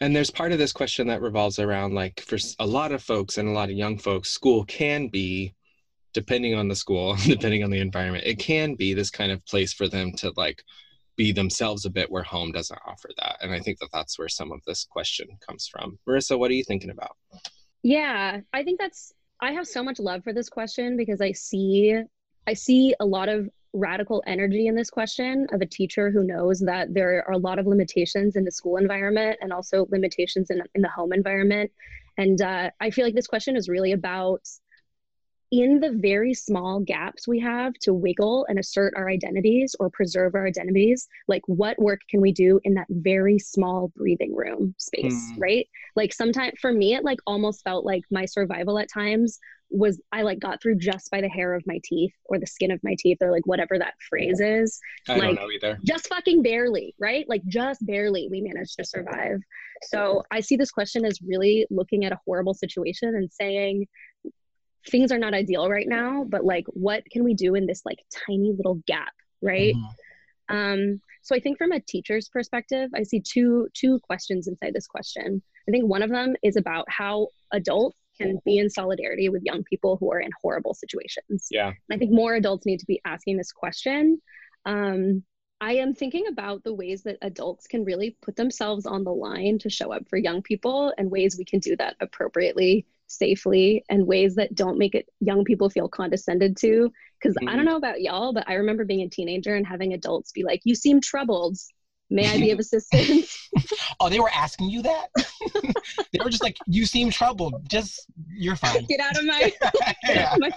And there's part of this question that revolves around like for a lot of folks and a lot of young folks, school can be depending on the school, <laughs> depending on the environment, it can be this kind of place for them to like be themselves a bit where home doesn't offer that and i think that that's where some of this question comes from. Marissa what are you thinking about? Yeah i think that's i have so much love for this question because i see i see a lot of radical energy in this question of a teacher who knows that there are a lot of limitations in the school environment and also limitations in, in the home environment. And uh, i feel like this question is really about in the very small gaps we have to wiggle and assert our identities or preserve our identities, like what work can we do in that very small breathing room space, mm. right? Like sometimes for me, it like almost felt like my survival at times was I like got through just by the hair of my teeth or the skin of my teeth or like whatever that phrase is. I like, don't know either. Just fucking barely, right? Like just barely we managed to survive. So I see this question as really looking at a horrible situation and saying, things are not ideal right now, but like what can we do in this like tiny little gap, right? Mm-hmm. Um, so I think from a teacher's perspective, I see two two questions inside this question. I think one of them is about how adults can be in solidarity with young people who are in horrible situations. Yeah. And I think more adults need to be asking this question. Um, I am thinking about the ways that adults can really put themselves on the line to show up for young people and ways we can do that appropriately safely and ways that don't make it young people feel condescended to. Because mm-hmm. i don't mm-hmm. know about y'all but i remember being a teenager and having adults be like you seem troubled. May i be of <laughs> assistance? Oh they were asking you that? <laughs> They were just like you seem troubled. Just you're fine. Get out of my, <laughs> my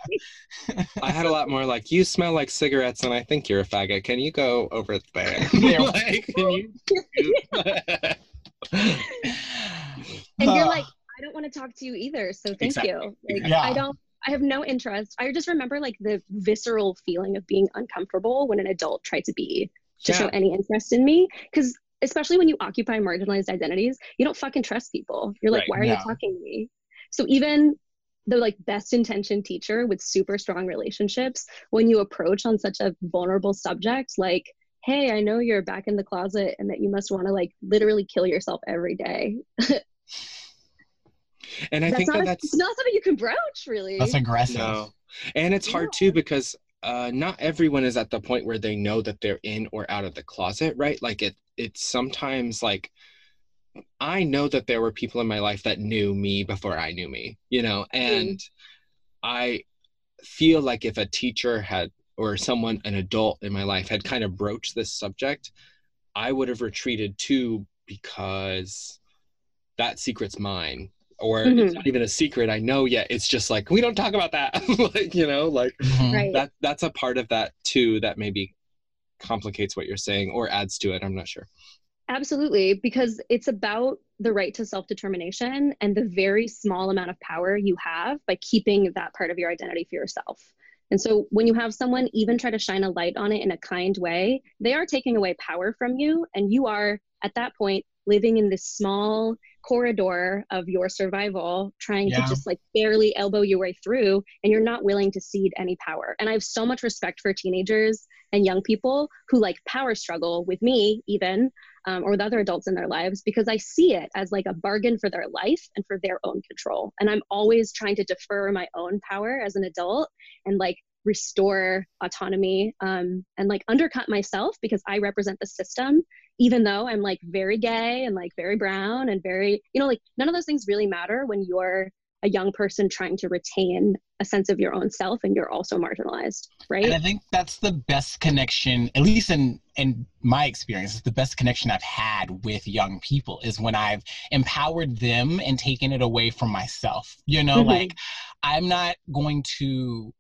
i had a lot more like you smell like cigarettes and i think you're a faggot. Can you go over there? Like, you... and you're like I don't want to talk to you either. So thank exactly. you. Like, yeah. I don't, I have no interest. I just remember like the visceral feeling of being uncomfortable when an adult tried to be, to yeah. show any interest in me. Cause especially when you occupy marginalized identities, you don't fucking trust people. You're like, right. why are you talking to me? So even the like best intention teacher with super strong relationships, when you approach on such a vulnerable subject, like, hey, I know you're back in the closet and that you must want to like literally kill yourself every day. <laughs> and I that's think that a, that's not something you can broach, really. That's aggressive. No, and it's hard too because uh, not everyone is at the point where they know that they're in or out of the closet, right? Like it, it's sometimes like I know that there were people in my life that knew me before I knew me, you know, and mm. I feel like if a teacher had or someone, an adult in my life, had kind of broached this subject, I would have retreated too because that secret's mine or mm-hmm. it's not even a secret i know yet it's just like we don't talk about that <laughs> like you know like mm-hmm. right. that that's a part of that too that maybe complicates what you're saying or adds to it i'm not sure absolutely because it's about the right to self-determination and the very small amount of power you have by keeping that part of your identity for yourself and so when you have someone even try to shine a light on it in a kind way they are taking away power from you and you are at that point living in this small corridor of your survival trying yeah. to just like barely elbow your way through and you're not willing to cede any power and i have so much respect for teenagers and young people who like power struggle with me even um, or with other adults in their lives because i see it as like a bargain for their life and for their own control and i'm always trying to defer my own power as an adult and like restore autonomy um, and like undercut myself because I represent the system, even though I'm like very gay and like very brown and very, you know, like none of those things really matter when you're a young person trying to retain a sense of your own self and you're also marginalized right and i think that's the best connection at least in in my experience it's the best connection i've had with young people is when i've empowered them and taken it away from myself you know mm-hmm. like i'm not going to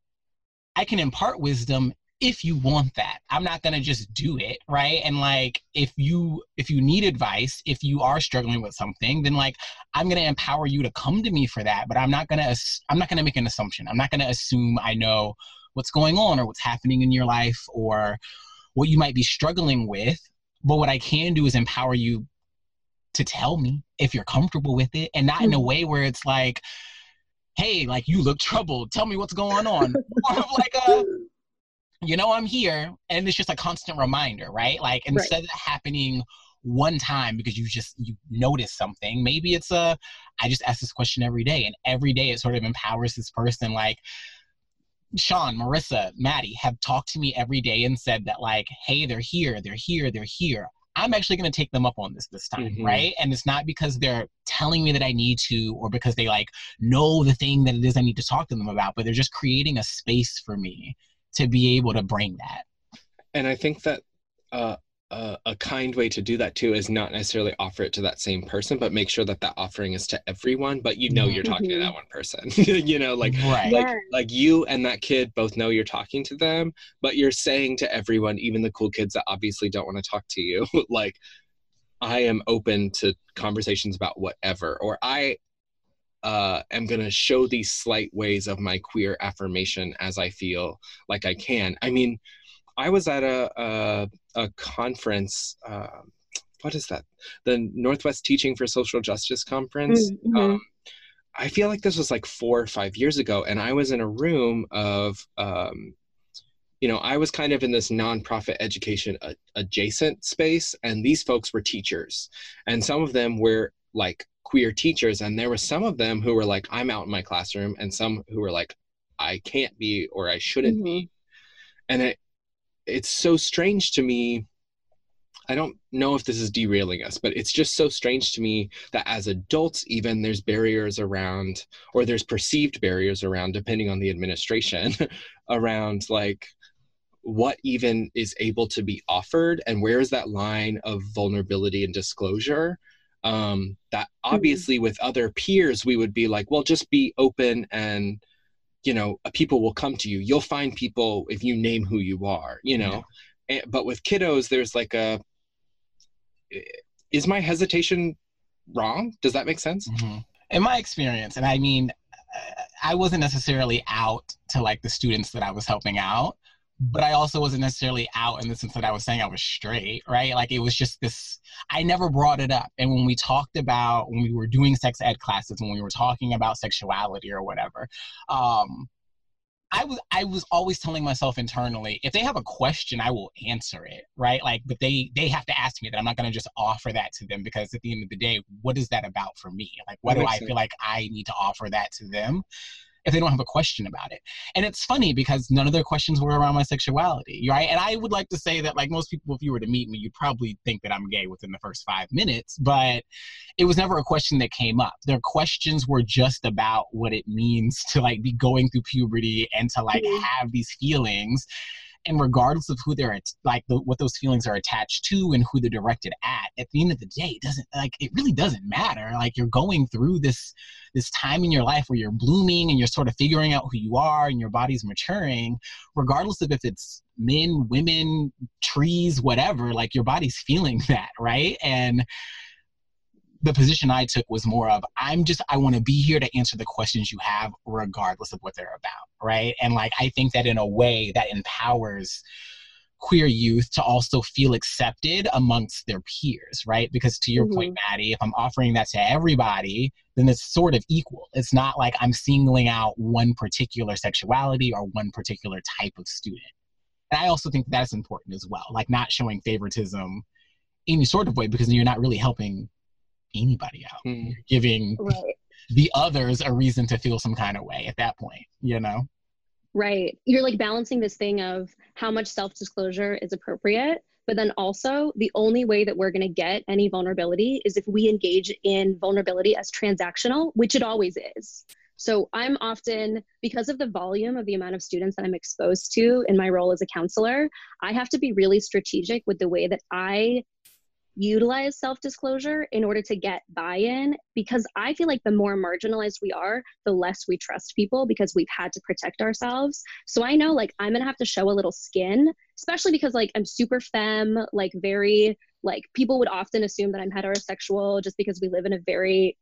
I can impart wisdom if you want that. I'm not going to just do it, right? And like if you if you need advice, if you are struggling with something, then like I'm going to empower you to come to me for that, but I'm not going to I'm not going to make an assumption. I'm not going to assume I know what's going on or what's happening in your life or what you might be struggling with. But what I can do is empower you to tell me if you're comfortable with it and not mm-hmm. in a hmm. way where it's like hey, like you look troubled. Tell me what's going on. <laughs> More of like a, uh, you know, I'm here, and it's just a constant reminder, right? Like instead right. of happening one time because you just you notice something, maybe it's a I just ask this question every day, and every day it sort of empowers this person, like Sean, Marissa, Maddie have talked to me every day and said that like, hey, they're here, they're here, they're here. I'm actually going to take them up on this this time, mm-hmm. right? And it's not because they're telling me that I need to or because they like know the thing that it is I need to talk to them about, but they're just creating a space for me to be able to bring that. And I think that uh, a, a, kind way to do that too is not necessarily offer it to that same person, but make sure that that offering is to everyone. But you know you're talking to that mm-hmm. one person. <laughs> you know, like right. like like you and that kid both know you're talking to them, but you're saying to everyone, even the cool kids that obviously don't want to talk to you, <laughs> like I am open to conversations about whatever, or I uh, am going to show these slight ways of my queer affirmation as I feel like I can. I mean, I was at a a, a conference. Uh, what is that? The Northwest Teaching for Social Justice conference. Mm-hmm. Um, I feel like this was like four or five years ago, and I was in a room of, um, you know, I was kind of in this nonprofit education a- adjacent space, and these folks were teachers, and some of them were like queer teachers, and there were some of them who were like, "I'm out in my classroom," and some who were like, "I can't be" or "I shouldn't mm-hmm. be," and it it's so strange to me I don't know if this is derailing us, but it's just so strange to me that as adults, even there's barriers around, or there's perceived barriers around, depending on the administration, <laughs> around like what even is able to be offered and where is that line of vulnerability and disclosure. Um, that mm-hmm. obviously with other peers, we would be like, well, just be open and you know people will come to you you'll find people if you name who you are you know yeah. and, but with kiddos there's like a is my hesitation wrong does that make sense mm-hmm. in my experience and i mean i wasn't necessarily out to like the students that i was helping out but I also wasn't necessarily out in the sense that I was saying I was straight, right? Like it was just this, I never brought it up. And when we talked about, when we were doing sex ed classes, when we were talking about sexuality or whatever, um, I was I was always telling myself internally, if they have a question, I will answer it, right? Like, but they they have to ask me that. I'm not gonna just offer that to them because at the end of the day, what is that about for me? Like, what do I feel like I need to offer that to them? If they don't have a question about it. And it's funny because none of their questions were around my sexuality, right? And I would like to say that, like most people, if you were to meet me, you'd probably think that I'm gay within the first five minutes, but it was never a question that came up. Their questions were just about what it means to like be going through puberty and to like mm-hmm. have these feelings and regardless of who they're like the, what those feelings are attached to and who they're directed at at the end of the day it doesn't like it really doesn't matter. Like you're going through this this time in your life where you're blooming and you're sort of figuring out who you are and your body's maturing regardless of if it's men women trees whatever like your body's feeling <laughs> that right? And the position I took was more of I'm just I want to be here to answer the questions you have regardless of what they're about, right? And like I think that in a way that empowers queer youth to also feel accepted amongst their peers, right? Because to your mm-hmm. point, Maddie, if I'm offering that to everybody, then it's sort of equal. It's not like I'm singling out one particular sexuality or one particular type of student. And I also think that's important as well, like not showing favoritism any sort of way because you're not really helping anybody out. Mm. You're giving right. the others a reason to feel some kind of way at that point, you know? Right. You're like balancing this thing of how much self disclosure is appropriate, but then also the only way that we're going to get any vulnerability is if we engage in vulnerability as transactional, which it always is. So I'm often, because of the volume of the amount of students that I'm exposed to in my role as a counselor, I have to be really strategic with the way that I utilize self disclosure in order to get buy in because I feel like the more marginalized we are, the less we trust people because we've had to protect ourselves. So I know like I'm gonna have to show a little skin, especially because like I'm super femme, like very like people would often assume that I'm heterosexual just because we live in a very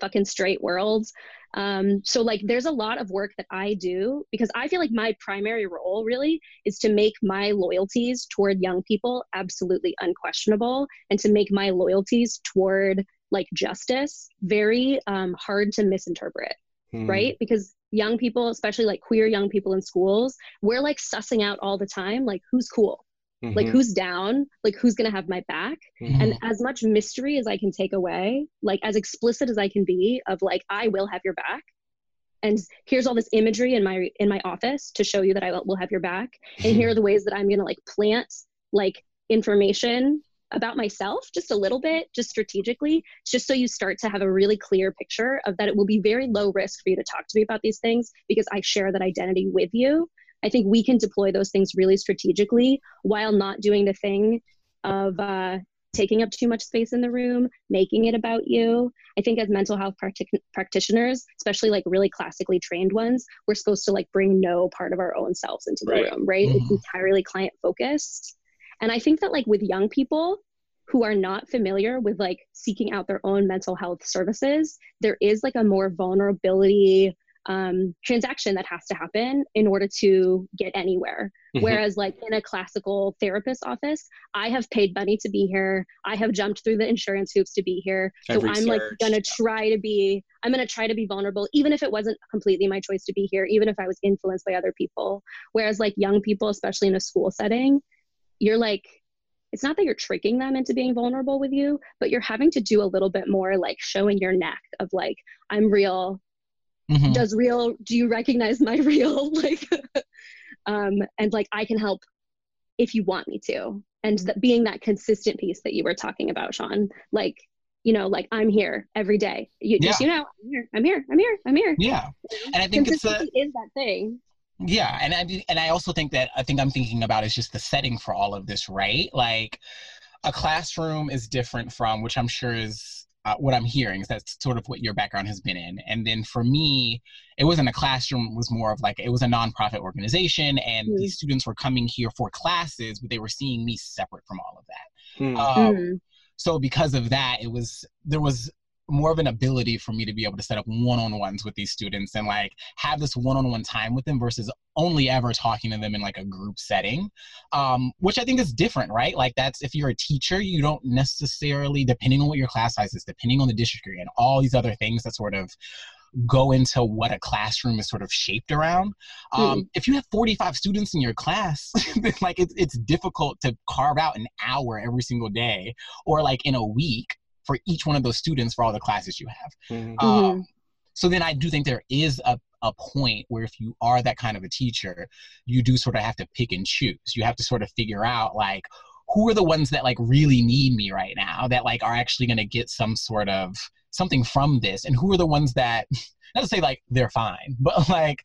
fucking straight worlds. Um, so like there's a lot of work that I do because I feel like my primary role really is to make my loyalties toward young people absolutely unquestionable and to make my loyalties toward like justice very um, hard to misinterpret. Hmm. Right? Because young people, especially like queer young people in schools, we're like sussing out all the time, like who's cool, Mm-hmm. like who's down like who's to have my back mm-hmm. and as much mystery as i can take away like as explicit as i can be of like i will have your back and here's all this imagery in my in my office to show you that I will have your back and here are the ways that I'm to like plant like information about myself just a little bit just strategically just so you start to have a really clear picture of that it will be very low risk for you to talk to me about these things because I share that identity with you I think we can deploy those things really strategically while not doing the thing of uh, taking up too much space in the room, making it about you. I think as mental health practic- practitioners, especially like really classically trained ones, we're supposed to like bring no part of our own selves into the Right. room, right? It's Mhm. entirely client focused. And I think that like with young people who are not familiar with like seeking out their own mental health services, there is like a more vulnerability um, transaction that has to happen in order to get anywhere. Mhm. Whereas, like in a classical therapist office, I have paid money to be here. I have jumped through the insurance hoops to be here. So I've I'm like gonna try to be. I'm gonna try to be vulnerable, even if it wasn't completely my choice to be here. Even if I was influenced by other people. Whereas, like young people, especially in a school setting, you're like. It's not that you're tricking them into being vulnerable with you, but you're having to do a little bit more like showing your neck of like, I'm real, Mhm. does real do you recognize my <laughs> real like um and like i can help if you want me to. And that being that consistent piece that you were talking about sean like you know like i'm here every day. You just you know i'm here i'm here i'm here i'm here. Yeah, and I think it's a is that thing. Yeah, and I and I also think that I think I'm thinking about is just the setting for all of this, right? Like a classroom is different from which I'm sure is uh, what I'm hearing is that's sort of what your background has been in. And then for me, it wasn't a classroom; it was more of like it was a nonprofit organization, and Mm. these students were coming here for classes, but they were seeing me separate from all of that. Hmm. Um, Mm. so because of that it was there was more of an ability for me to be able to set up one-on-ones with these students and like have this one-on-one time with them versus only ever talking to them in like a group setting um, which i think is different right like that's if you're a teacher you don't necessarily depending on what your class size is depending on the district you're in all these other things that sort of go into what a classroom is sort of shaped around. Um, If you have 45 students in your class, <laughs> like it's, it's difficult to carve out an hour every single day or like in a week for each one of those students for all the classes you have. Mhm. Um, so then I do think there is a, a point where if you are that kind of a teacher, you do sort of have to pick and choose. You have to sort of figure out like who are the ones that like really need me right now that like are actually going to get some sort of something from this and who are the ones that <laughs> not to say like they're fine <laughs> but like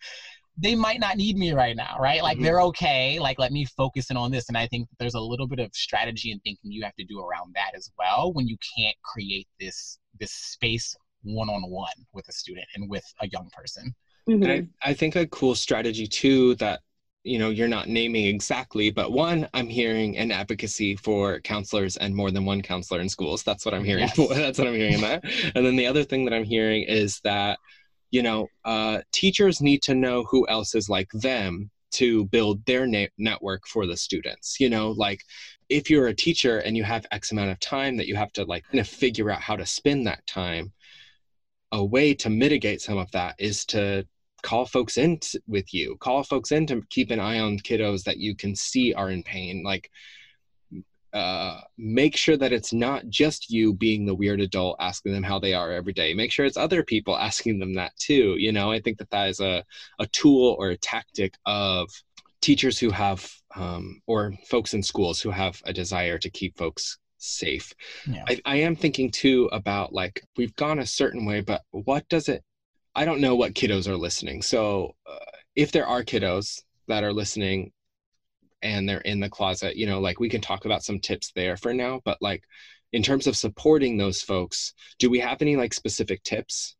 they might not need me right now right like Mhm. they're okay like let me focus in on this and i think there's a little bit of strategy and thinking you have to do around that as well when you can't create this this space one-on-one with a student and with a young person Mhm. And I, I think a cool strategy too that you know you're not naming exactly, but one, I'm hearing an advocacy for counselors and more than one counselor in schools. That's what I'm hearing. Yes. <laughs> That's what I'm hearing in that. And then the other thing that I'm hearing is that you know uh, teachers need to know who else is like them to build their na- network for the students. You know, like if you're a teacher and you have X amount of time that you have to like kind of figure out how to spend that time a way to mitigate some of that is to call folks in t- with you call folks in to keep an eye on kiddos that you can see are in pain like uh, make sure that it's not just you being the weird adult asking them how they are every day. Make sure it's other people asking them that too you know? I think that that is a, a tool or a tactic of teachers who have um, or folks in schools who have a desire to keep folks safe. Yeah. I, I am thinking too about like we've gone a certain way but what does it i don't know what kiddos are listening. So uh, if there are kiddos that are listening and they're in the closet you know like we can talk about some tips there for now but like in terms of supporting those folks do we have any like specific tips?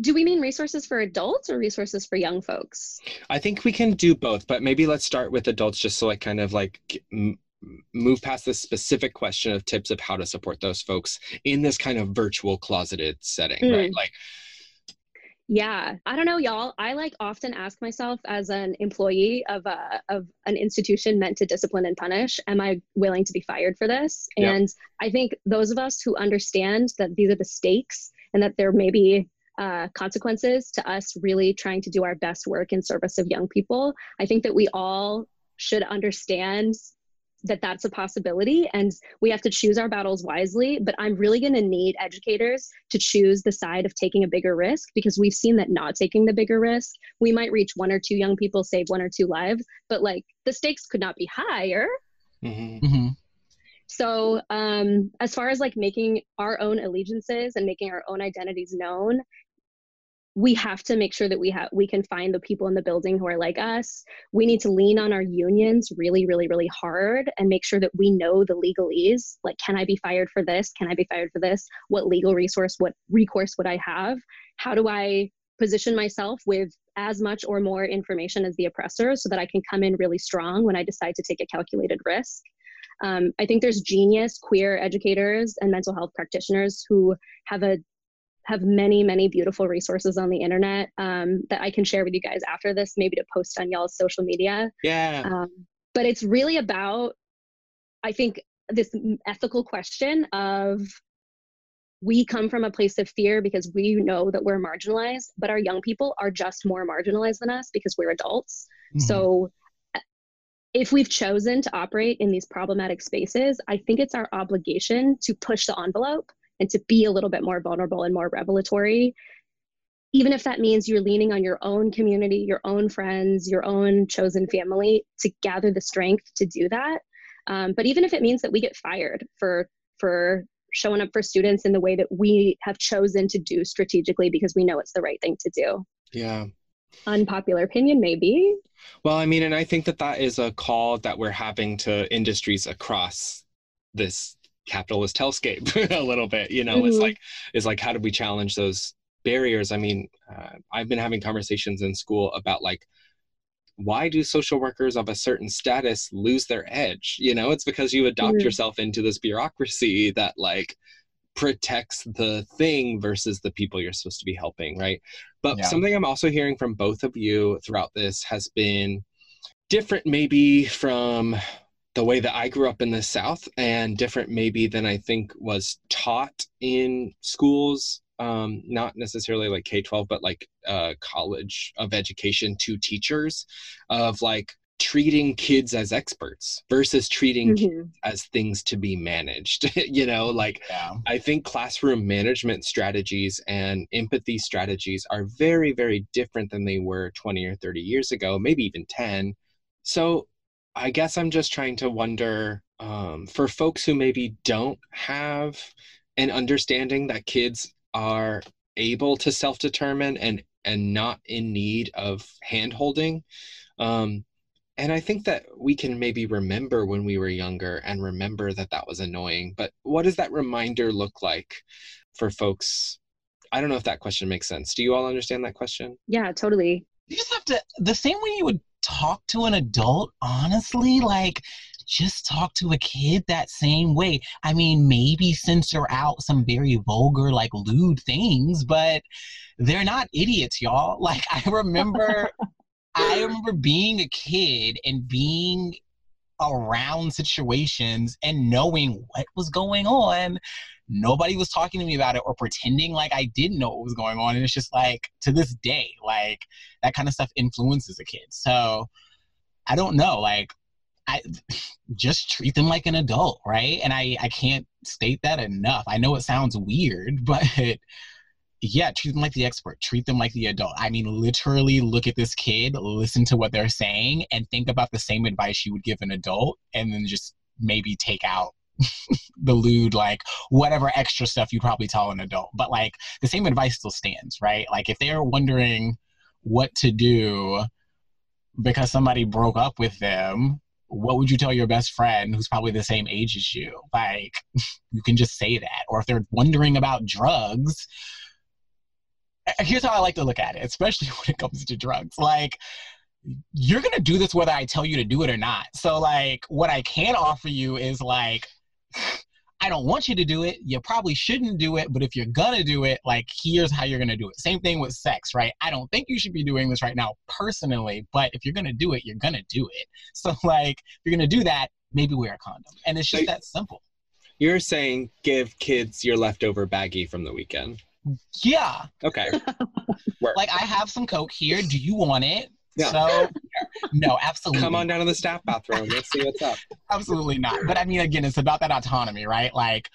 Do we mean resources for adults or resources for young folks? I think we can do both but maybe let's start with adults just so i kind of like m- move past this specific question of tips of how to support those folks in this kind of virtual closeted setting right? Mm. Like Yeah, I don't know, y'all. I like often ask myself as an employee of a of an institution meant to discipline and punish, am I willing to be fired for this? Yeah. And I think those of us who understand that these are the stakes and that there may be uh, consequences to us really trying to do our best work in service of young people, I think that we all should understand that that's a possibility and we have to choose our battles wisely but i'm really going to need educators to choose the side of taking a bigger risk because we've seen that not taking the bigger risk we might reach one or two young people save one or two lives but like the stakes could not be higher Mhm. Mhm. so um as far as like making our own allegiances and making our own identities known we have to make sure that we have we can find the people in the building who are like us. We need to lean on our unions really really really hard and make sure that we know the legalese like can i be fired for this? Can i be fired for this? What legal resource what recourse would i have? How do i position myself with as much or more information as the oppressor so that i can come in really strong when i decide to take a calculated risk? Um, i think there's genius queer educators and mental health practitioners who have a have many, many beautiful resources on the internet um, that I can share with you guys after this, maybe to post on y'all's social media. Yeah. Um, but it's really about, I think, this ethical question of we come from a place of fear because we know that we're marginalized, but our young people are just more marginalized than us because we're adults. Mhm. So uh, if we've chosen to operate in these problematic spaces, I think it's our obligation to push the envelope and to be a little bit more vulnerable and more revelatory. Even if that means you're leaning on your own community, your own friends, your own chosen family to gather the strength to do that. Um, but even if it means that we get fired for for showing up for students in the way that we have chosen to do strategically because we know it's the right thing to do. yeah. Unpopular opinion, maybe. Well, I mean, and I think that that is a call that we're having to industries across this capitalist hellscape <laughs> a little bit. You know, it's Mhm. like, it's like, how do we challenge those barriers? I mean, uh, I've been having conversations in school about like, why do social workers of a certain status lose their edge? You know, it's because you adopt Mhm. yourself into this bureaucracy that like protects the thing versus the people you're supposed to be helping, right? But Yeah. something I'm also hearing from both of you throughout this has been different, maybe from the way that I grew up in the South, and different maybe than I think was taught in schools. Um, not necessarily like K 12, but like uh, college of education to teachers of like treating kids as experts versus treating kids Mhm. as things to be managed. <laughs> you know, like Yeah. I think classroom management strategies and empathy strategies are very, very different than they were 20 or 30 years ago, maybe even 10. So I guess I'm just trying to wonder um, for folks who maybe don't have an understanding that kids are able to self-determine and and not in need of hand-holding um, and i think that we can maybe remember when we were younger and remember that that was annoying but what does that reminder look like for folks? I don't know if that question makes sense. Do you all understand that question? Yeah, totally. you just have to the same way you would talk to an adult honestly? Like just talk to a kid that same way. I mean maybe censor out some very vulgar like lewd things but they're not idiots y'all. <laughs> Like i remember i <laughs> remember being a kid and being around situations and knowing what was going on nobody was talking to me about it or pretending like I didn't know what was going on. And it's just like to this day, like that kind of stuff influences a kid. So I don't know, like I <sighs> just treat them like an adult, right? And I I can't state that enough. I know it sounds weird, <laughs> but yeah, treat them like the expert, treat them like the adult. I mean, literally look at this kid, listen to what they're saying, and think about the same advice you would give an adult, and then just maybe take out <laughs> the lewd, like whatever extra stuff you probably tell an adult. But like the same advice still stands, right? Like if they're wondering what to do because somebody broke up with them, what would you tell your best friend who's probably the same age as you? Like, <laughs> you can just say that. Or if they're wondering about drugs, here's how I like to look at it, especially <laughs> when it comes to drugs. Like, you're gonna do this whether I tell you to do it or not. So, like, what I can offer you is like, I don't want you to do it. You probably shouldn't do it, but if you're gonna do it, like, here's how you're gonna do it. Same thing with sex, right? I don't think you should be doing this right now personally, but if you're gonna do it, you're gonna do it. <laughs> So, like, if you're gonna do that, maybe wear a condom. And it's just Like- that simple. You're saying give kids your leftover baggie from the weekend. Yeah. Okay. <laughs> Like, I have some Coke here. Do you want it? Yeah. So, <laughs> no, absolutely. Come on down to the staff bathroom. Let's see what's up. absolutely not. But I mean, again, it's about that autonomy, right? Like,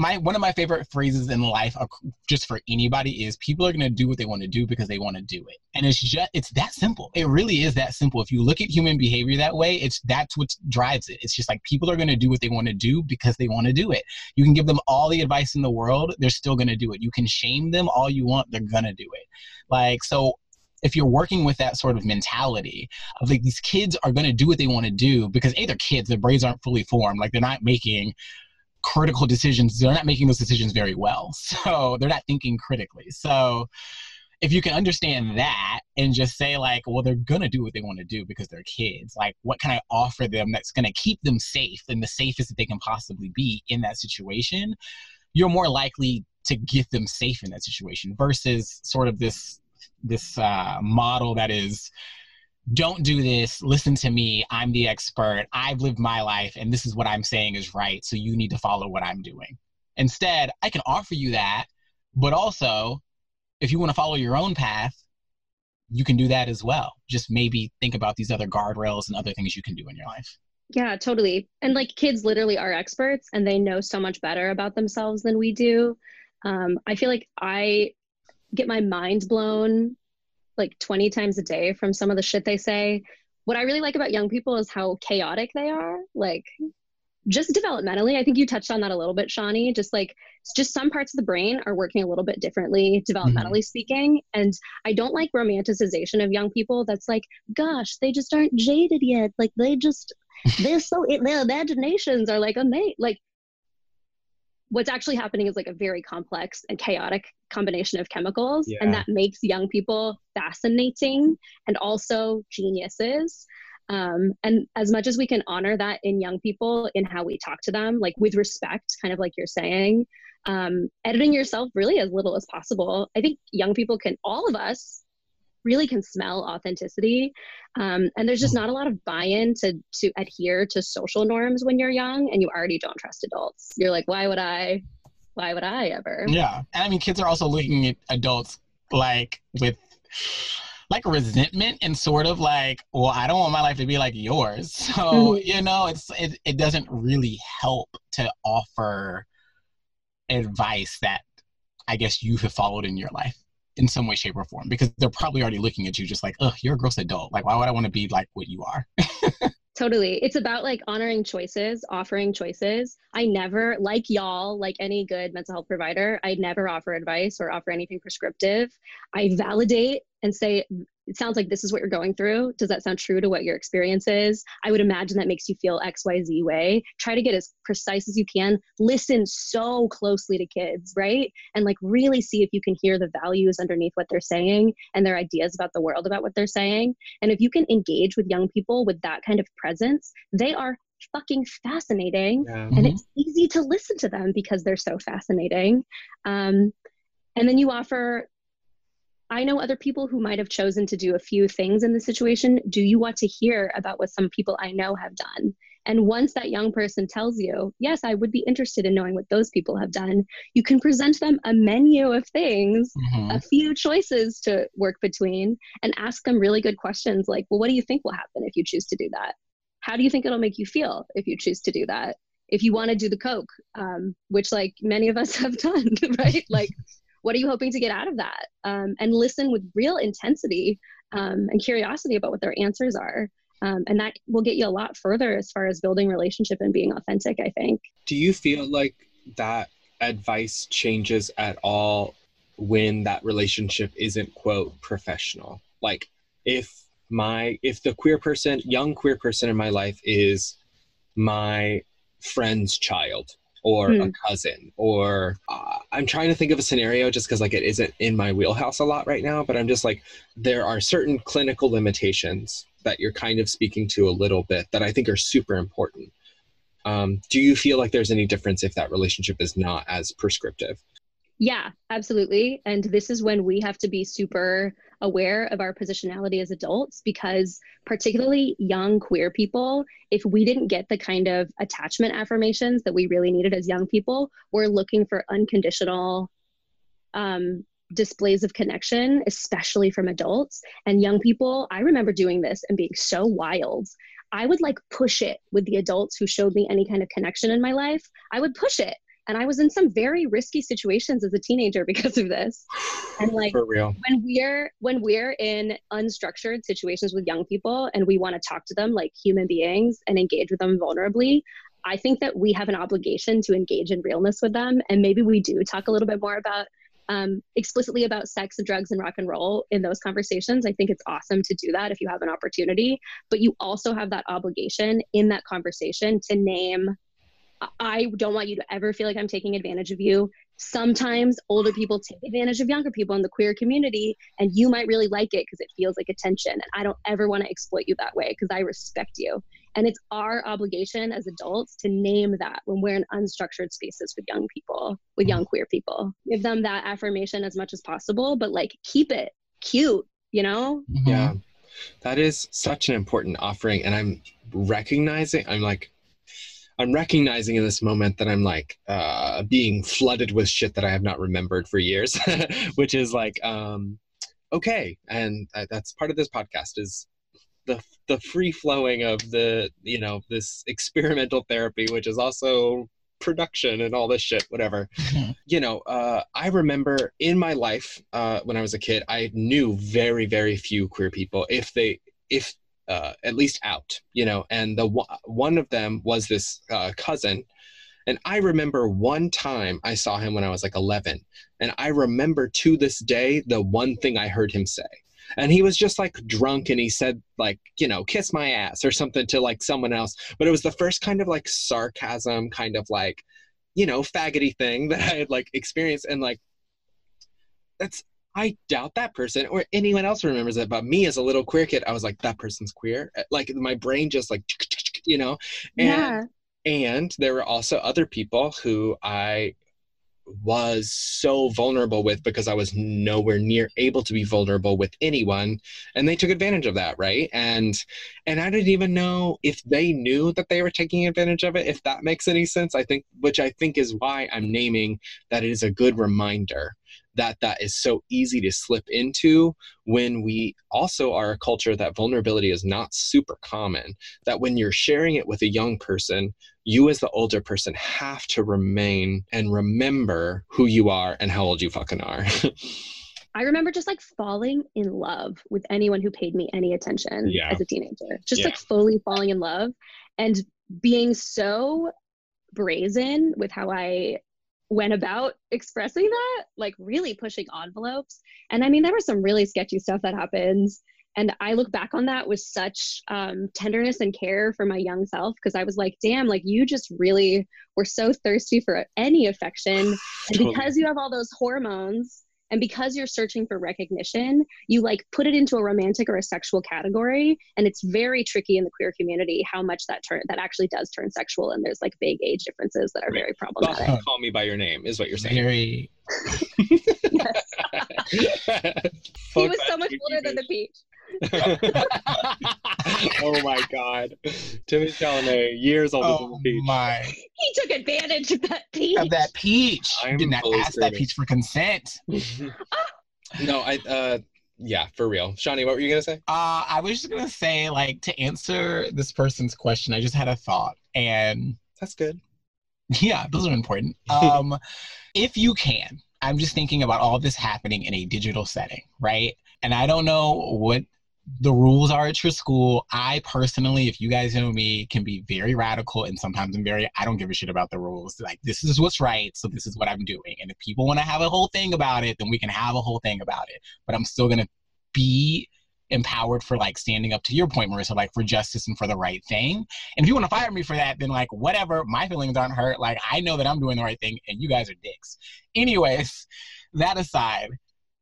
my one of my favorite phrases in life uh, just for anybody is people are going to do what they want to do because they want to do it and it's just it's that simple it really is that simple if you look at human behavior that way it's that's what drives it it's just like people are going to do what they want to do because they want to do it you can give them all the advice in the world they're still going to do it you can shame them all you want they're going to do it like so if you're working with that sort of mentality of like these kids are going to do what they want to do because a they're kids their brains aren't fully formed like they're not making critical decisions they're not making those decisions very well <laughs> so they're not thinking critically. So if you can understand that and just say like well they're gonna do what they want to do because they're kids like what can i offer them that's gonna keep them safe and the safest that they can possibly be in that situation you're more likely to get them safe in that situation versus sort of this this uh, model that is don't do this. Listen to me. I'm the expert. I've lived my life and this is what i'm saying is right so you need to follow what i'm doing. Instead i can offer you that but also if you want to follow your own path you can do that as well. Just maybe think about these other guardrails and other things you can do in your life. Yeah totally. And like kids literally are experts and they know so much better about themselves than we do. Um, i feel like i get my mind blown like 20 times a day from some of the shit they say. What I really like about young people is how chaotic they are. Like just developmentally, I think you touched on that a little bit, Shawnee. Just like just some parts of the brain are working a little bit differently, developmentally mm-hmm. speaking. And I don't like romanticization of young people that's like, gosh, they just aren't jaded yet. Like they just they're so their imaginations are like amazing. Like what's actually happening is like a very complex and chaotic combination of chemicals yeah. and that makes young people fascinating and also geniuses um, and as much as we can honor that in young people in how we talk to them like with respect kind of like you're saying um, editing yourself really as little as possible i think young people can all of us really can smell authenticity. Um, and there's just mm. not a lot of buy-in to to adhere to social norms when you're young and you already don't trust adults. You're like why would i why would i ever? Yeah. And i mean kids are also looking at adults like with like resentment and sort of like well i don't want my life to be like yours. <laughs> So mm-hmm. you know it's it, it doesn't really help to offer advice that i guess you have followed in your life in some way, shape, or form because they're probably already looking at you just like, oh, you're a gross adult. Like, why would I want to be like what you are? <laughs> totally. It's about like honoring choices, offering choices. I never, like y'all, like any good mental health provider, I never offer advice or offer anything prescriptive. I validate and say, it sounds like this is what you're going through. Does that sound true to what your experience is? I would imagine that makes you feel XYZ way. Try to get as precise as you can. Listen so closely to kids, right? And like really see if you can hear the values underneath what they're saying and their ideas about the world about what they're saying. And if you can engage with young people with that kind of presence, they are fucking fascinating yeah. and mm-hmm. it's easy to listen to them because they're so fascinating um, and then you offer I know other people who might have chosen to do a few things in the situation. Do you want to hear about what some people I know have done? And once that young person tells you, yes, I would be interested in knowing what those people have done, you can present them a menu of things, mm-hmm. a few choices to work between, and ask them really good questions like, well, what do you think will happen if you choose to do that? How do you think it'll make you feel if you choose to do that? If you want to do the Coke, um, which like many of us <laughs> have done, <laughs> right? Like, what are you hoping to get out of that? Um, and listen with real intensity um, and curiosity about what their answers are. Um, and that will get you a lot further as far as building relationship and being authentic i think. Do you feel like that advice changes at all when that relationship isn't quote professional? Like if my if the queer person young queer person in my life is my friend's child or a hmm. cousin or uh, i'm trying to think of a scenario just because like it isn't in my wheelhouse a lot right now but i'm just like there are certain clinical limitations that you're kind of speaking to a little bit that i think are super important um, do you feel like there's any difference if that relationship is not as prescriptive yeah absolutely and this is when we have to be super aware of our positionality as adults because particularly young queer people if we didn't get the kind of attachment affirmations that we really needed as young people we're looking for unconditional um, displays of connection, especially from adults and young people. I remember doing this and being so wild. I would like push it with the adults who showed me any kind of connection in my life. I would push it. And I was in some very risky situations as a teenager <laughs> because of this. And like For real. when we're when we're in unstructured situations with young people and we want to talk to them like human beings and engage with them vulnerably, I think that we have an obligation to engage in realness with them. And maybe we do talk a little bit more about um, explicitly about sex and drugs and rock and roll in those conversations. I think it's awesome to do that if you have an opportunity, but you also have that obligation in that conversation to name. I don't want you to ever feel like I'm taking advantage of you. Sometimes older people take advantage of younger people in the queer community, and you might really like it because it feels like attention. And I don't ever want to exploit you that way because I respect you. And it's our obligation as adults to name that when we're in unstructured spaces with young people, with young queer people. Give them that affirmation as much as possible, but like keep it cute, you know? Yeah. That is such an important offering. And I'm recognizing, I'm like, I'm recognizing in this moment that I'm like uh, being flooded with shit that I have not remembered for years, <laughs> which is like, um, okay. And uh, that's part of this podcast is the, the free flowing of the, you know, this experimental therapy, which is also production and all this shit, whatever. You know, uh, I remember in my life uh, when I was a kid, I knew very, very few queer people, if they, if uh, at least out, you know, and the one- of them was this uh, cousin. And I remember one time I saw him when I was like 11. And I remember to this day the one thing I heard him say. And he was just like drunk and he said, like, you know, kiss my ass or something to like someone else. But it was the first kind of like sarcasm, kind of like, you know, faggoty thing <laughs> that I had like experienced. And like, that's, I doubt that person or anyone else remembers it. But me as a little queer kid, I was like, that person's queer. Uh, like my brain just like, you know, and, yeah. and there were also other people who I was so vulnerable with because I was nowhere near able to be vulnerable with anyone and they took advantage of that right and and I didn't even know if they knew that they were taking advantage of it if that makes any sense I think which I think is why I'm naming that it is a good reminder that that is so easy to slip into when we also are a culture that vulnerability is not super common that when you're sharing it with a young person you as the older person have to remain and remember who you are and how old you fucking are <laughs> I remember just like falling in love with anyone who paid me any attention Yeah. as a teenager. Just Yeah. like fully falling in love and being so brazen with how I went about expressing that, like really pushing envelopes. And I mean, there was some really sketchy stuff that happens. And I look back on that with such um, tenderness and care for my young self because I was like, damn, like you just really were so thirsty for any affection. And because you have all those hormones, and because you're searching for recognition, you like put it into a romantic or a sexual category, and it's very tricky in the queer community how much that turn that actually does turn sexual, and there's like big age differences that are very problematic. Well, call me by your name is what you're saying Very. <laughs> he was so much older than the peach. <laughs> oh my god timmy chalamet years older than Oh the peach my! He took advantage of that peach. Of that peach. I'm Did not ask that peach for consent. <laughs> no i uh yeah for real shawnee what were you gonna say Uh, I was just gonna say, like, to answer this person's question, I just had a thought, and that's good yeah, those are important. <laughs> Um, if you can, I'm just thinking about all this happening in a digital setting, right? And I don't know what the rules are at your school. I personally, if you guys know me, can be very radical and sometimes I'm very, I don't give a shit about the rules. Like, this is what's right, so this is what I'm doing. And if people want to have a whole thing about it, then we can have a whole thing about it. But I'm still going to be empowered for like standing up to your point, Marissa, like for justice and for the right thing. And if you want to fire me for that, then like whatever, my feelings aren't hurt. Like I know that I'm doing the right thing and you guys are dicks. Anyways, that aside,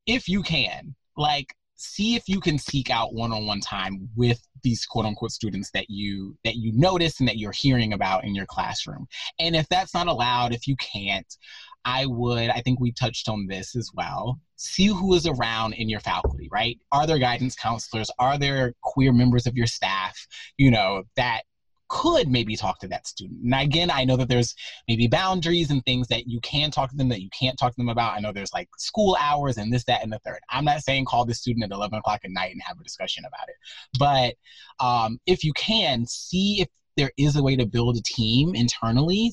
if you can, like see if you can seek out one-on-one time with these quote unquote students that you that you notice and that you're hearing about in your classroom. And if that's not allowed, if you can't, I would, I think we touched on this as well. See who is around in your faculty, right? Are there guidance counselors? Are there queer members of your staff, you know, that could maybe talk to that student. And again, I know that there's maybe boundaries and things that you can talk to them that you can't talk to them about. I know there's like school hours and this, that, and the third. I'm not saying call the student at 11 o'clock at night and have a discussion about it. But um, if you can, see if there is a way to build a team internally.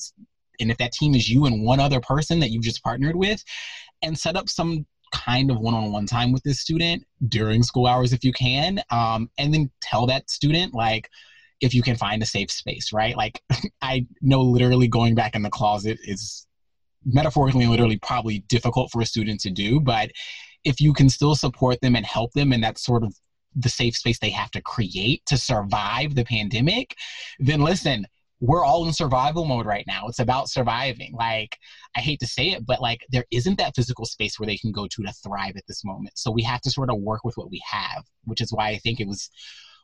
And if that team is you and one other person that you've just partnered with, and set up some kind of one-on-one time with this student during school hours if you can um, and then tell that student like if you can find a safe space right like <laughs> i know literally going back in the closet is metaphorically and literally probably difficult for a student to do but if you can still support them and help them and that's sort of the safe space they have to create to survive the pandemic then listen we're all in survival mode right now. It's about surviving. Like, I hate to say it, but like, there isn't that physical space where they can go to to thrive at this moment. So we have to sort of work with what we have, which is why I think it was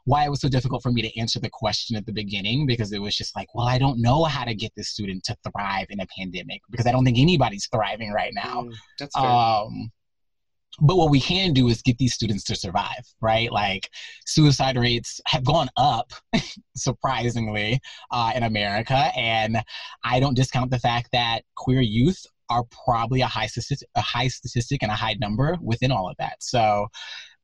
why it was so difficult for me to answer the question at the beginning because it was just like, well, I don't know how to get this student to thrive in a pandemic because I don't think anybody's thriving right now. Mm, that's fair. Um, but what we can do is get these students to survive, right? Like suicide rates have gone up, <laughs> surprisingly, uh, in America. And I don't discount the fact that queer youth are probably a high statistic, a high statistic and a high number within all of that. So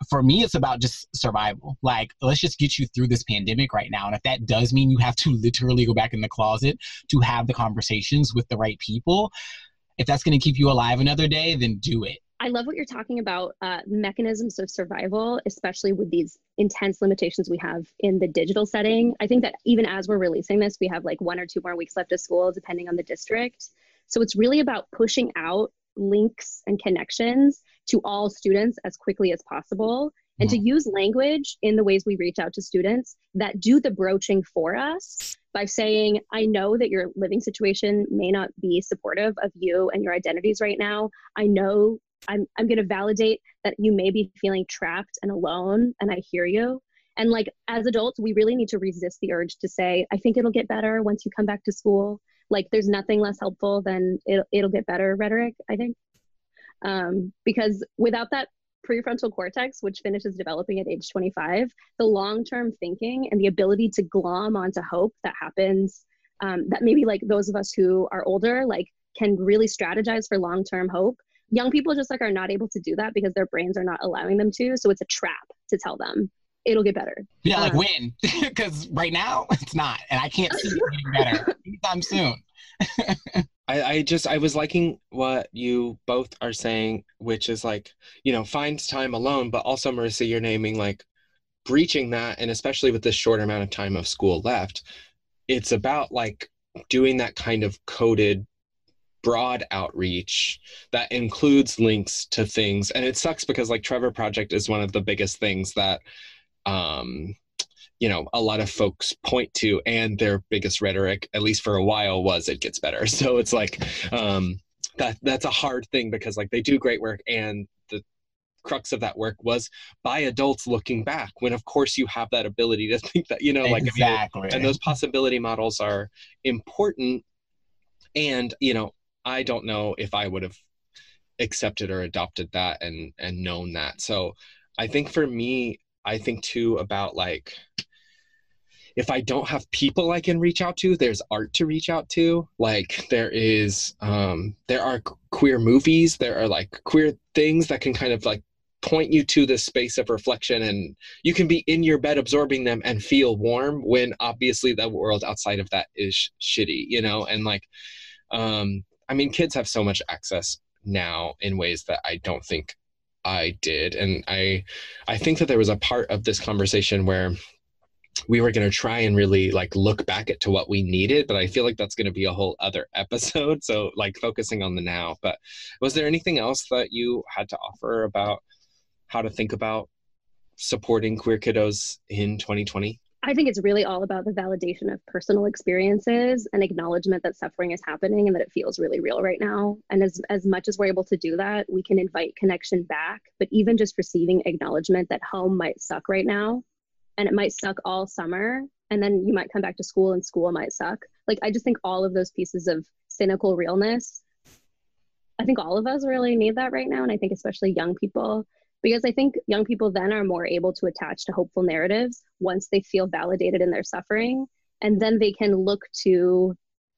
for me, it's about just survival. Like, let's just get you through this pandemic right now. And if that does mean you have to literally go back in the closet to have the conversations with the right people, if that's going to keep you alive another day, then do it. I love what you're talking about uh, mechanisms of survival, especially with these intense limitations we have in the digital setting. I think that even as we're releasing this, we have like one or two more weeks left of school, depending on the district. So it's really about pushing out links and connections to all students as quickly as possible and to mm-hmm. use language in the ways we reach out to students that do the broaching for us by saying, I know that your living situation may not be supportive of you and your identities right now. I know I'm, I'm going to validate that you may be feeling trapped and alone, and I hear you. And like as adults, we really need to resist the urge to say, I think it'll get better once you come back to school. Like there's nothing less helpful than it, it'll get better rhetoric, I think. Um, because without that prefrontal cortex, which finishes developing at age 25, the long term thinking and the ability to glom onto hope that happens, um, that maybe like those of us who are older, like can really strategize for long term hope young people just like are not able to do that because their brains are not allowing them to. So it's a trap to tell them. It'll get better. Yeah um, like when? <laughs> Because right now it's not and i can't see it getting better <laughs> anytime soon <laughs> I, I just I was liking what you both are saying, which is like, you know, find time alone, but also Marissa, you're naming like breaching that, and especially with this short amount of time of school left, it's about like doing that kind of coded broad outreach that includes links to things. And it sucks because like trevor project is one of the biggest things that um you know a lot of folks point to and their biggest rhetoric at least for a while was it gets better <laughs> so it's like um that that's a hard thing because like they do great work and the crux of that work was by adults looking back when of course you have that ability to <laughs> think that you know like exactly. and those possibility models are important and you know I don't know if I would have accepted or adopted that and and known that. So I think for me, I think too about like if I don't have people I can reach out to, there's art to reach out to. Like there is um there are queer movies, there are like queer things that can kind of like point you to this space of reflection and you can be in your bed absorbing them and feel warm when obviously the world outside of that is shitty, you know, and like um I mean, kids have so much access now in ways that I don't think I did. And I I think that there was a part of this conversation where we were going to try and really like look back at to what we needed but i feel like that's going to be a whole other <laughs> episode so like focusing on the now but was there anything else that you had to offer about how to think about supporting queer kiddos in 2020 I think it's really all about the validation of personal experiences and acknowledgement that suffering is happening and that it feels really real right now. And as, as much as we're able to do that, we can invite connection back. But even just receiving acknowledgement that home might suck right now and it might suck all summer. And then you might come back to school and school might suck. Like, I just think all of those pieces of cynical realness, I think all of us really need that right now. And I think especially young people because I think young people then are more able to attach to hopeful narratives once they feel validated in their suffering and then they can look to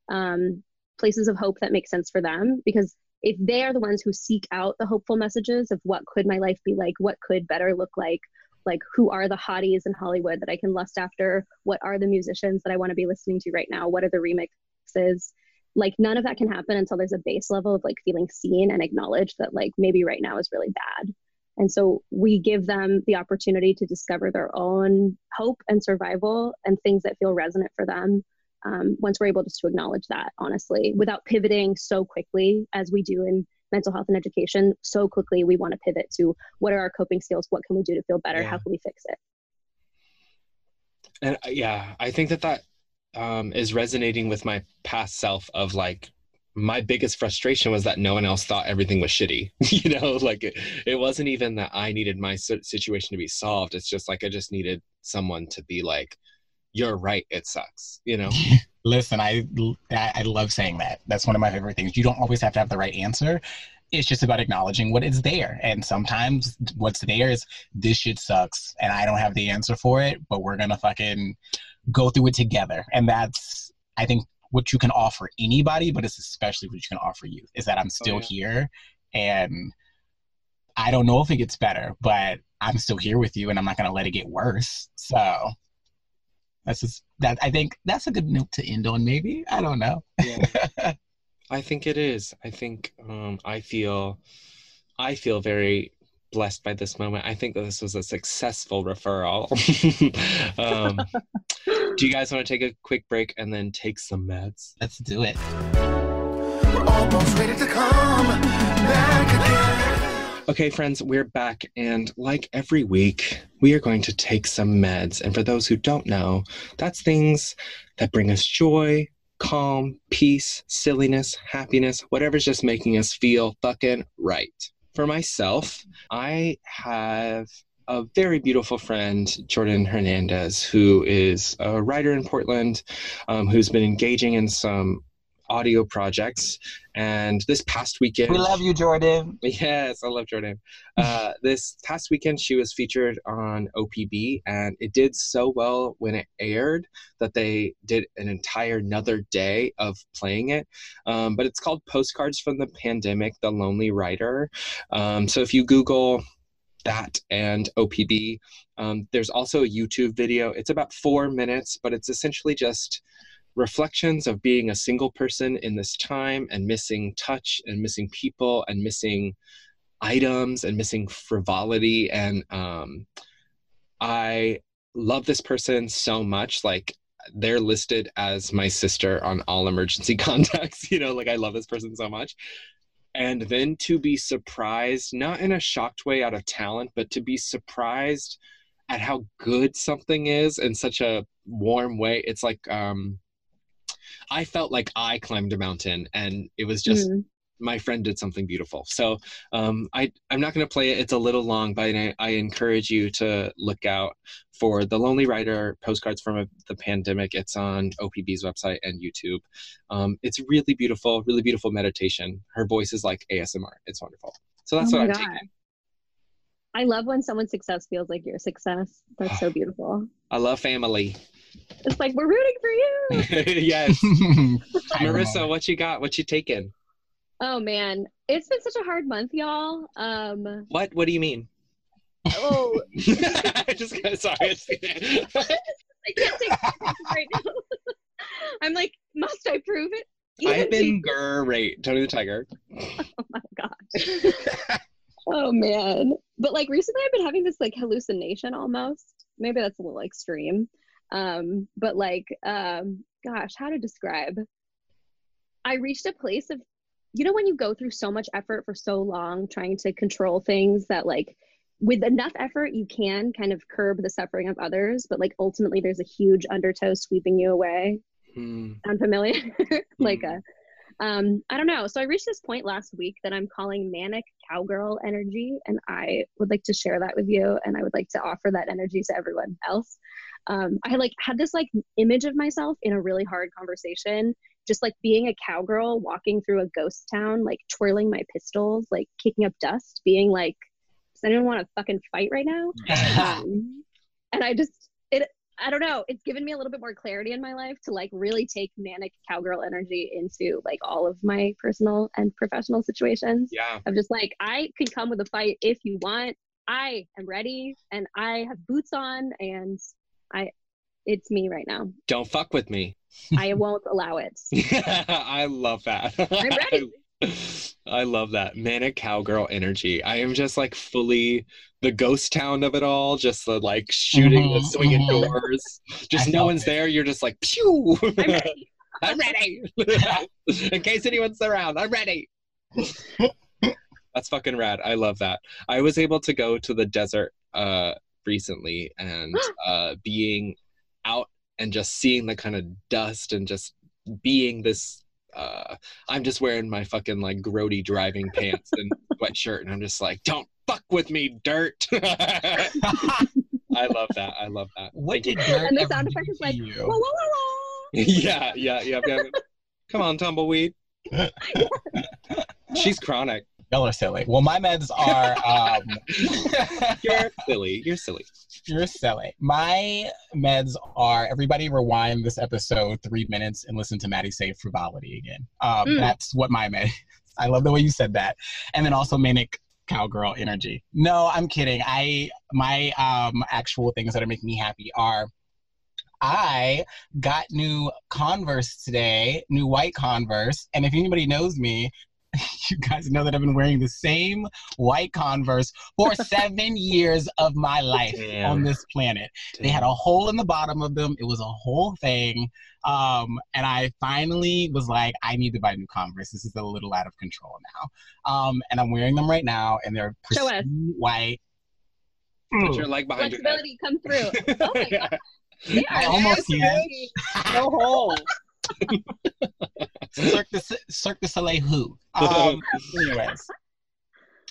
um, places of hope that make sense for them because if they are the ones who seek out the hopeful messages of what could my life be like what could better look like like who are the hotties in hollywood that i can lust after? What are the musicians that i want to be listening to right now? What are the remixes? Like none of that can happen until there's a base level of like feeling seen and acknowledged that like maybe right now is really bad. And so we give them the opportunity to discover their own hope and survival and things that feel resonant for them um, once we're able just to acknowledge that honestly without pivoting so quickly as we do in mental health and education so quickly we want to pivot to what are our coping skills? What can we do to feel better? Yeah. how can we fix it? And uh, yeah i think that that um, is resonating with my past self of like my biggest frustration was that no one else thought everything was shitty <laughs> you know like it, it wasn't even that i needed my situation to be solved it's just like i just needed someone to be like you're right it sucks you know <laughs> listen I, I love saying that. That's one of my favorite things. You don't always have to have the right answer. It's just about acknowledging what is there. And sometimes what's there is this shit sucks and i don't have the answer for it but we're gonna fucking go through it together. And that's i think what you can offer anybody but it's especially what you can offer you is that i'm oh, still oh, yeah. here and i don't know if it gets better but i'm still here with you and i'm not gonna let it get worse. So that's just that i think that's a good note to end on maybe. I don't know. Yeah. <laughs> i think it is. I think um, i feel i feel very blessed by this moment. I think that this was a successful referral. <laughs> Um, do you guys want to take a quick break and then take some meds? Let's do it Okay, friends, we're back, and like every week, we are going to take some meds. And for those who don't know, that's things that bring us joy, calm, peace, silliness, happiness, whatever's just making us feel fucking right. For myself, I have a very beautiful friend, Jordan Hernandez, who is a writer in Portland, um, who's been engaging in some audio projects. And this past weekend, we love you, Jordan. <laughs> Yes, I love Jordan. Uh, <laughs> this past weekend, she was featured on OPB, and it did so well when it aired that they did an entire another day of playing it. Um, but it's called Postcards from the Pandemic: The Lonely Writer. Um, so if you Google that and OPB. Um, there's also a YouTube video. It's about four minutes, but it's essentially just reflections of being a single person in this time and missing touch and missing people and missing items and missing frivolity. And um, i love this person so much like they're listed as my sister on all emergency <laughs> contacts you know like i love this person so much. And then to be surprised not in a shocked way out of talent but to be surprised at how good something is in such a warm way. It's like um I felt like I climbed a mountain and it was just mm. my friend did something beautiful. So um, I, I'm not going to play it. It's a little long, but I, I, encourage you to look out for The Lonely Writer Postcards from a, the Pandemic. It's on OPB's website and YouTube. Um, it's really beautiful, really beautiful meditation. Her voice is like ASMR. It's wonderful. So that's oh what I'm God. taking. I love when someone's success feels like your success. That's so <sighs> beautiful. I love family. It's like we're rooting for you. <laughs> <laughs> yes. <laughs> Marissa, what you got? What you taking? Oh man, it's been such a hard month, y'all. Um What? What do you mean? Oh, I just got sorry. I can't take right now. I'm like, must I prove it? I've been great, Tony the Tiger. Oh my gosh. oh man, but like recently, I've been having this like hallucination almost. Maybe that's a little extreme um but like um gosh how to describe i reached a place of you know when you go through so much effort for so long trying to control things that like with enough effort you can kind of curb the suffering of others but like ultimately there's a huge undertow sweeping you away hmm. unfamiliar <laughs> like hmm. a um i don't know so i reached this point last week that i'm calling manic cowgirl energy and i would like to share that with you and i would like to offer that energy to everyone else um, I like had this like image of myself in a really hard conversation, just like being a cowgirl walking through a ghost town, like twirling my pistols, like kicking up dust, being like, "Does anyone want to fucking fight right now?" <laughs> um, and I just I don't know. It's given me a little bit more clarity in my life to like really take manic cowgirl energy into like all of my personal and professional situations. Yeah. I'm just like, I can come with a fight if you want. I am ready and I have boots on and I it's me right now. Don't fuck with me. I won't allow it. <laughs> I love that. I'm <laughs> ready. I love that manic cowgirl energy. I am just like fully the ghost town of it all, just the like shooting the Mhm, swinging mhm. doors. Just I no one's it. there. You're just like pew. I'm ready. <laughs> I'm ready. <laughs> In case anyone's around, I'm ready. That's fucking rad. I love that. I was able to go to the desert uh recently and <gasps> uh being out and just seeing the kind of dust and just being this uh I'm just wearing my fucking like grody driving pants and <laughs> sweatshirt and I'm just like, don't fuck with me, dirt. <laughs> I love that. I love that. what did you. dirt And the sound do effect is like, you? Whoa, whoa, whoa, whoa. <laughs> yeah, yeah, yeah, yeah. Come on, tumbleweed. She's chronic. Y'all are silly. Well, my meds are. Um, You're silly. You're silly. You're silly. My meds are everybody rewind this episode three minutes and listen to Maddie say frivolity again. Um, Mm. That's what my med. <laughs> I love the way you said that. And then also manic cowgirl energy. No, I'm kidding. I my um actual things that are making me happy are I got new Converse today, new white Converse. And if anybody knows me, <laughs> you guys know that I've been wearing the same white Converse for <laughs> seven years of my life Damn. on this planet. They had a hole in the bottom of them. It was a whole thing. Um, and I finally was like, I need to buy new Converse. This is a little out of control now. Um, and I'm wearing them right now, and they're Show us. pristine white. Put your leg behind your head. Flexibility come through. Oh my <laughs> god. They I almost very can. No hole. Cirque du, Cirque du Soleil who? <laughs> Um, anyways.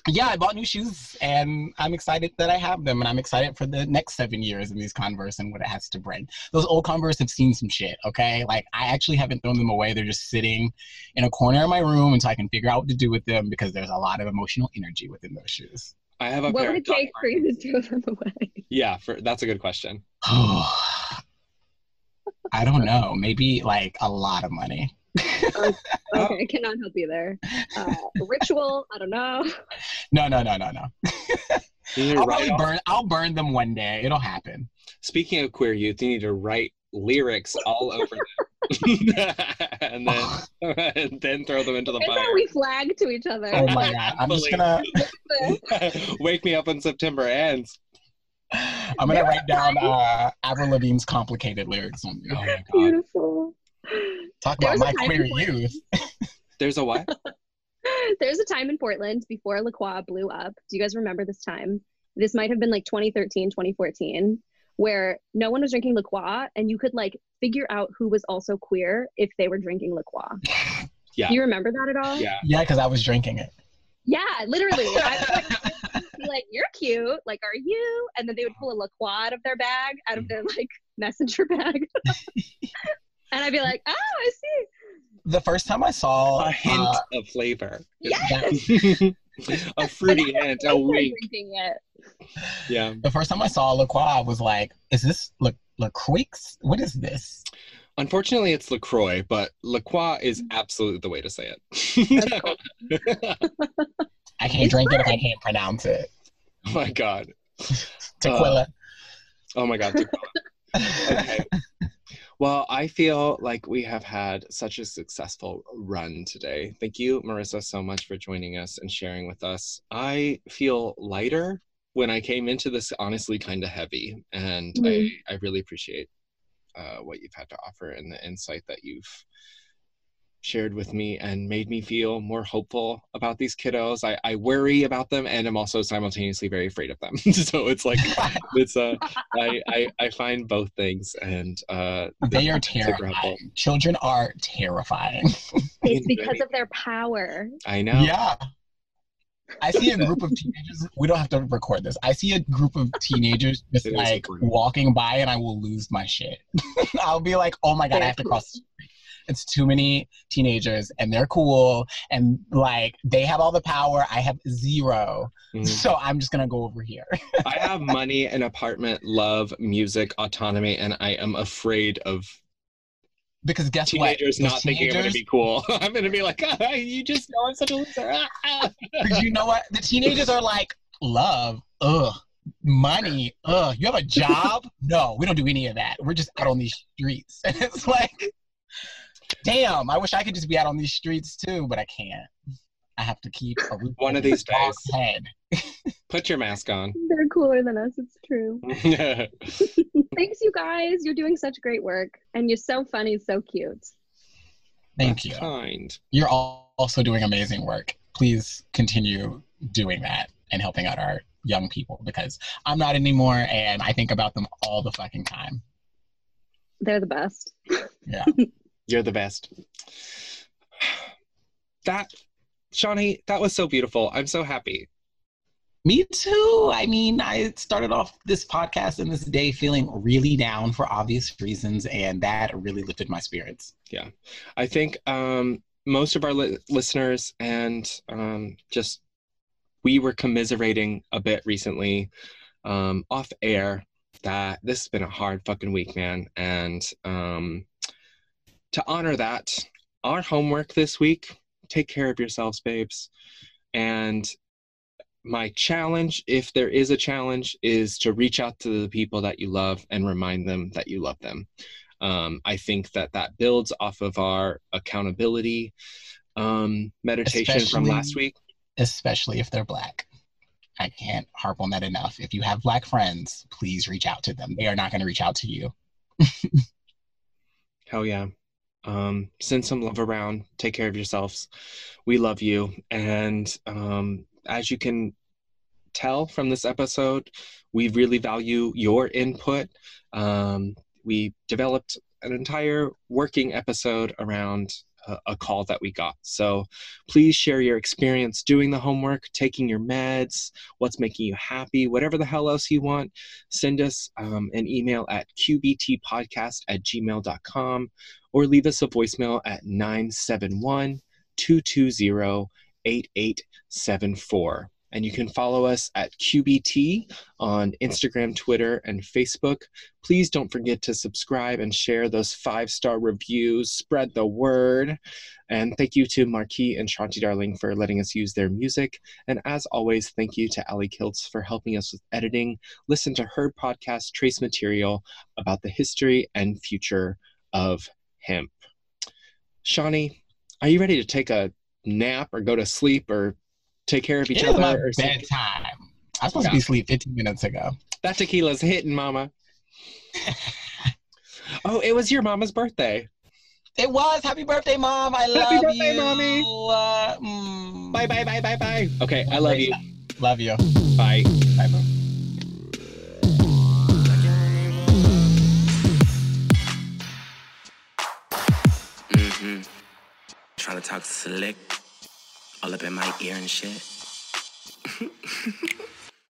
Yeah, I bought new shoes and I'm excited that I have them and I'm excited for the next seven years in these Converse and what it has to bring. Those old Converse have seen some shit, okay? Like I actually haven't thrown them away. They're just sitting in a corner of my room until I can figure out what to do with them because there's a lot of emotional energy within those shoes. I have a What pair would of it take Doc for you to throw them away? Yeah, for that's a good question. <sighs> I don't know. Maybe like a lot of money. Oh. Okay, I cannot help you there. Uh, ritual, I don't know. No, no, no, no, no. You need to I'll probably off- burn. I'll burn them one day. It'll happen. Speaking of queer youth, you need to write lyrics all over them, <laughs> and then <laughs> and then throw them into the It's fire. we flag to each other. Oh my god! I'm just gonna. <laughs> Wake me up when September ends. I'm gonna write down uh, Avril Lavigne's complicated lyrics. On, oh my god! Beautiful. Talk about my queer youth. <laughs> There's a what? <laughs> There's a time in Portland before La Croix blew up. Do you guys remember this time? This might have been like 2013, 2014, where no one was drinking La Croix and you could like figure out who was also queer if they were drinking La Croix. <sighs> Yeah. Do you remember that at all? Yeah. Yeah, because I was drinking it. Yeah, literally. <laughs> I would like, like, you're cute. Like, are you? And then they would pull a La Croix out of their bag, out of their like messenger bag. And I'd be like, oh, I see. The first time I saw A hint uh, of flavor. Yes. that- <laughs> a fruity hint, they a wink. Drinking it. Yeah. the first time I saw La Croix, I was like, "Is this La La Croix? What is this?" Unfortunately, it's LaCroix, but La Croix is absolutely the way to say it. <laughs> I can't It's drink it if. I can't pronounce it. oh my God. Tequila. Oh my God. <laughs> okay. Well, I feel like we have had such a successful run today. Thank you, Marissa, so much for joining us and sharing with us. I feel lighter when I came into this, honestly, kind of heavy. And Mhm. I, I really appreciate uh, what you've had to offer and the insight that you've shared with me and made me feel more hopeful about these kiddos. I, I worry about them and I'm also simultaneously very afraid of them. <laughs> so it's like, <laughs> it's uh, I, I, I find both things and uh, they are super terrifying. Children are terrifying. It's <laughs> because of their power. I know. Yeah. I see a group of teenagers. We don't have to record this. I see a group of teenagers just like walking by, and I will lose my shit. I'll be like, "Oh my god, I have to cross." It's too many teenagers and they're cool and like they have all the power. I have 0 Mhm. <laughs> So I'm just gonna go over here. I have <laughs> money, an apartment, love, music, autonomy, and I am afraid of because guess teenagers what? not Those thinking I'm going to teenagers- be cool. <laughs> I'm going to be like, ah, you just know I'm such a loser. You know what? The teenagers are like, love, ugh, money, ugh. You have a job? No, we don't do any of that. We're just out on these streets. And it's like, damn, I wish I could just be out on these streets too, but I can't. I have to keep a <laughs> One of these my <laughs> dog's days. head. <laughs> Put your mask on. They're cooler than us. It's true. Thanks, you guys. You're doing such great work, and you're so funny, so cute. Thank you. Kind. You're al- also doing amazing work. Please continue doing that and helping out our young people because I'm not anymore and I think about them all the fucking time. They're the best. You're the best. That, Shawnee, that was so beautiful. I'm so happy. Me too. I mean, I started off this podcast and this day feeling really down for obvious reasons, and that really lifted my spirits. Yeah. I think um, most of our li- listeners and um, just we were commiserating a bit recently um, off air that this has been a hard fucking week, man. And um, to honor that, our homework this week take care of yourselves, babes. And my challenge, if there is a challenge, is to reach out to the people that you love and remind them that you love them. Um, I think that that builds off of our accountability um, meditation from last week. especially if they're black. I can't harp on that enough. If you have black friends, please reach out to them. They are not going to reach out to you. <laughs> Hell yeah. Um, send some love around. Take care of yourselves. We love you. And um, as you can tell from this episode, we really value your input. Um, we developed an entire working episode around a, call that we got. So please share your experience doing the homework, taking your meds, what's making you happy, whatever the hell else you want. Send us um, an email at qbtpodcast at gmail.com or leave us a voicemail at 971 220 8874. And you can follow us at QBT on Instagram, Twitter, and Facebook. Please don't forget to subscribe and share those five star reviews. Spread the word. And thank you to Marquis and Shanti Darling for letting us use their music. And as always, thank you to Ali Kiltz for helping us with editing. Listen to her podcast, Trace Material, about the history and future of hemp. Shawnee, are you ready to take a nap or go to sleep or take care of each It is my other? Or something? bedtime. I was supposed Yeah. to be asleep 15 minutes ago. That tequila's hitting, Mama. <laughs> oh, it was your mama's birthday. It was. Happy birthday, Mom. I love Happy birthday, you. Mommy. Uh, mm. Bye, bye, bye, bye, bye. Okay, I love you. Love you. Bye. Bye, boo. Mm-hmm. Trying to talk slick. All up in my ear and shit. <laughs>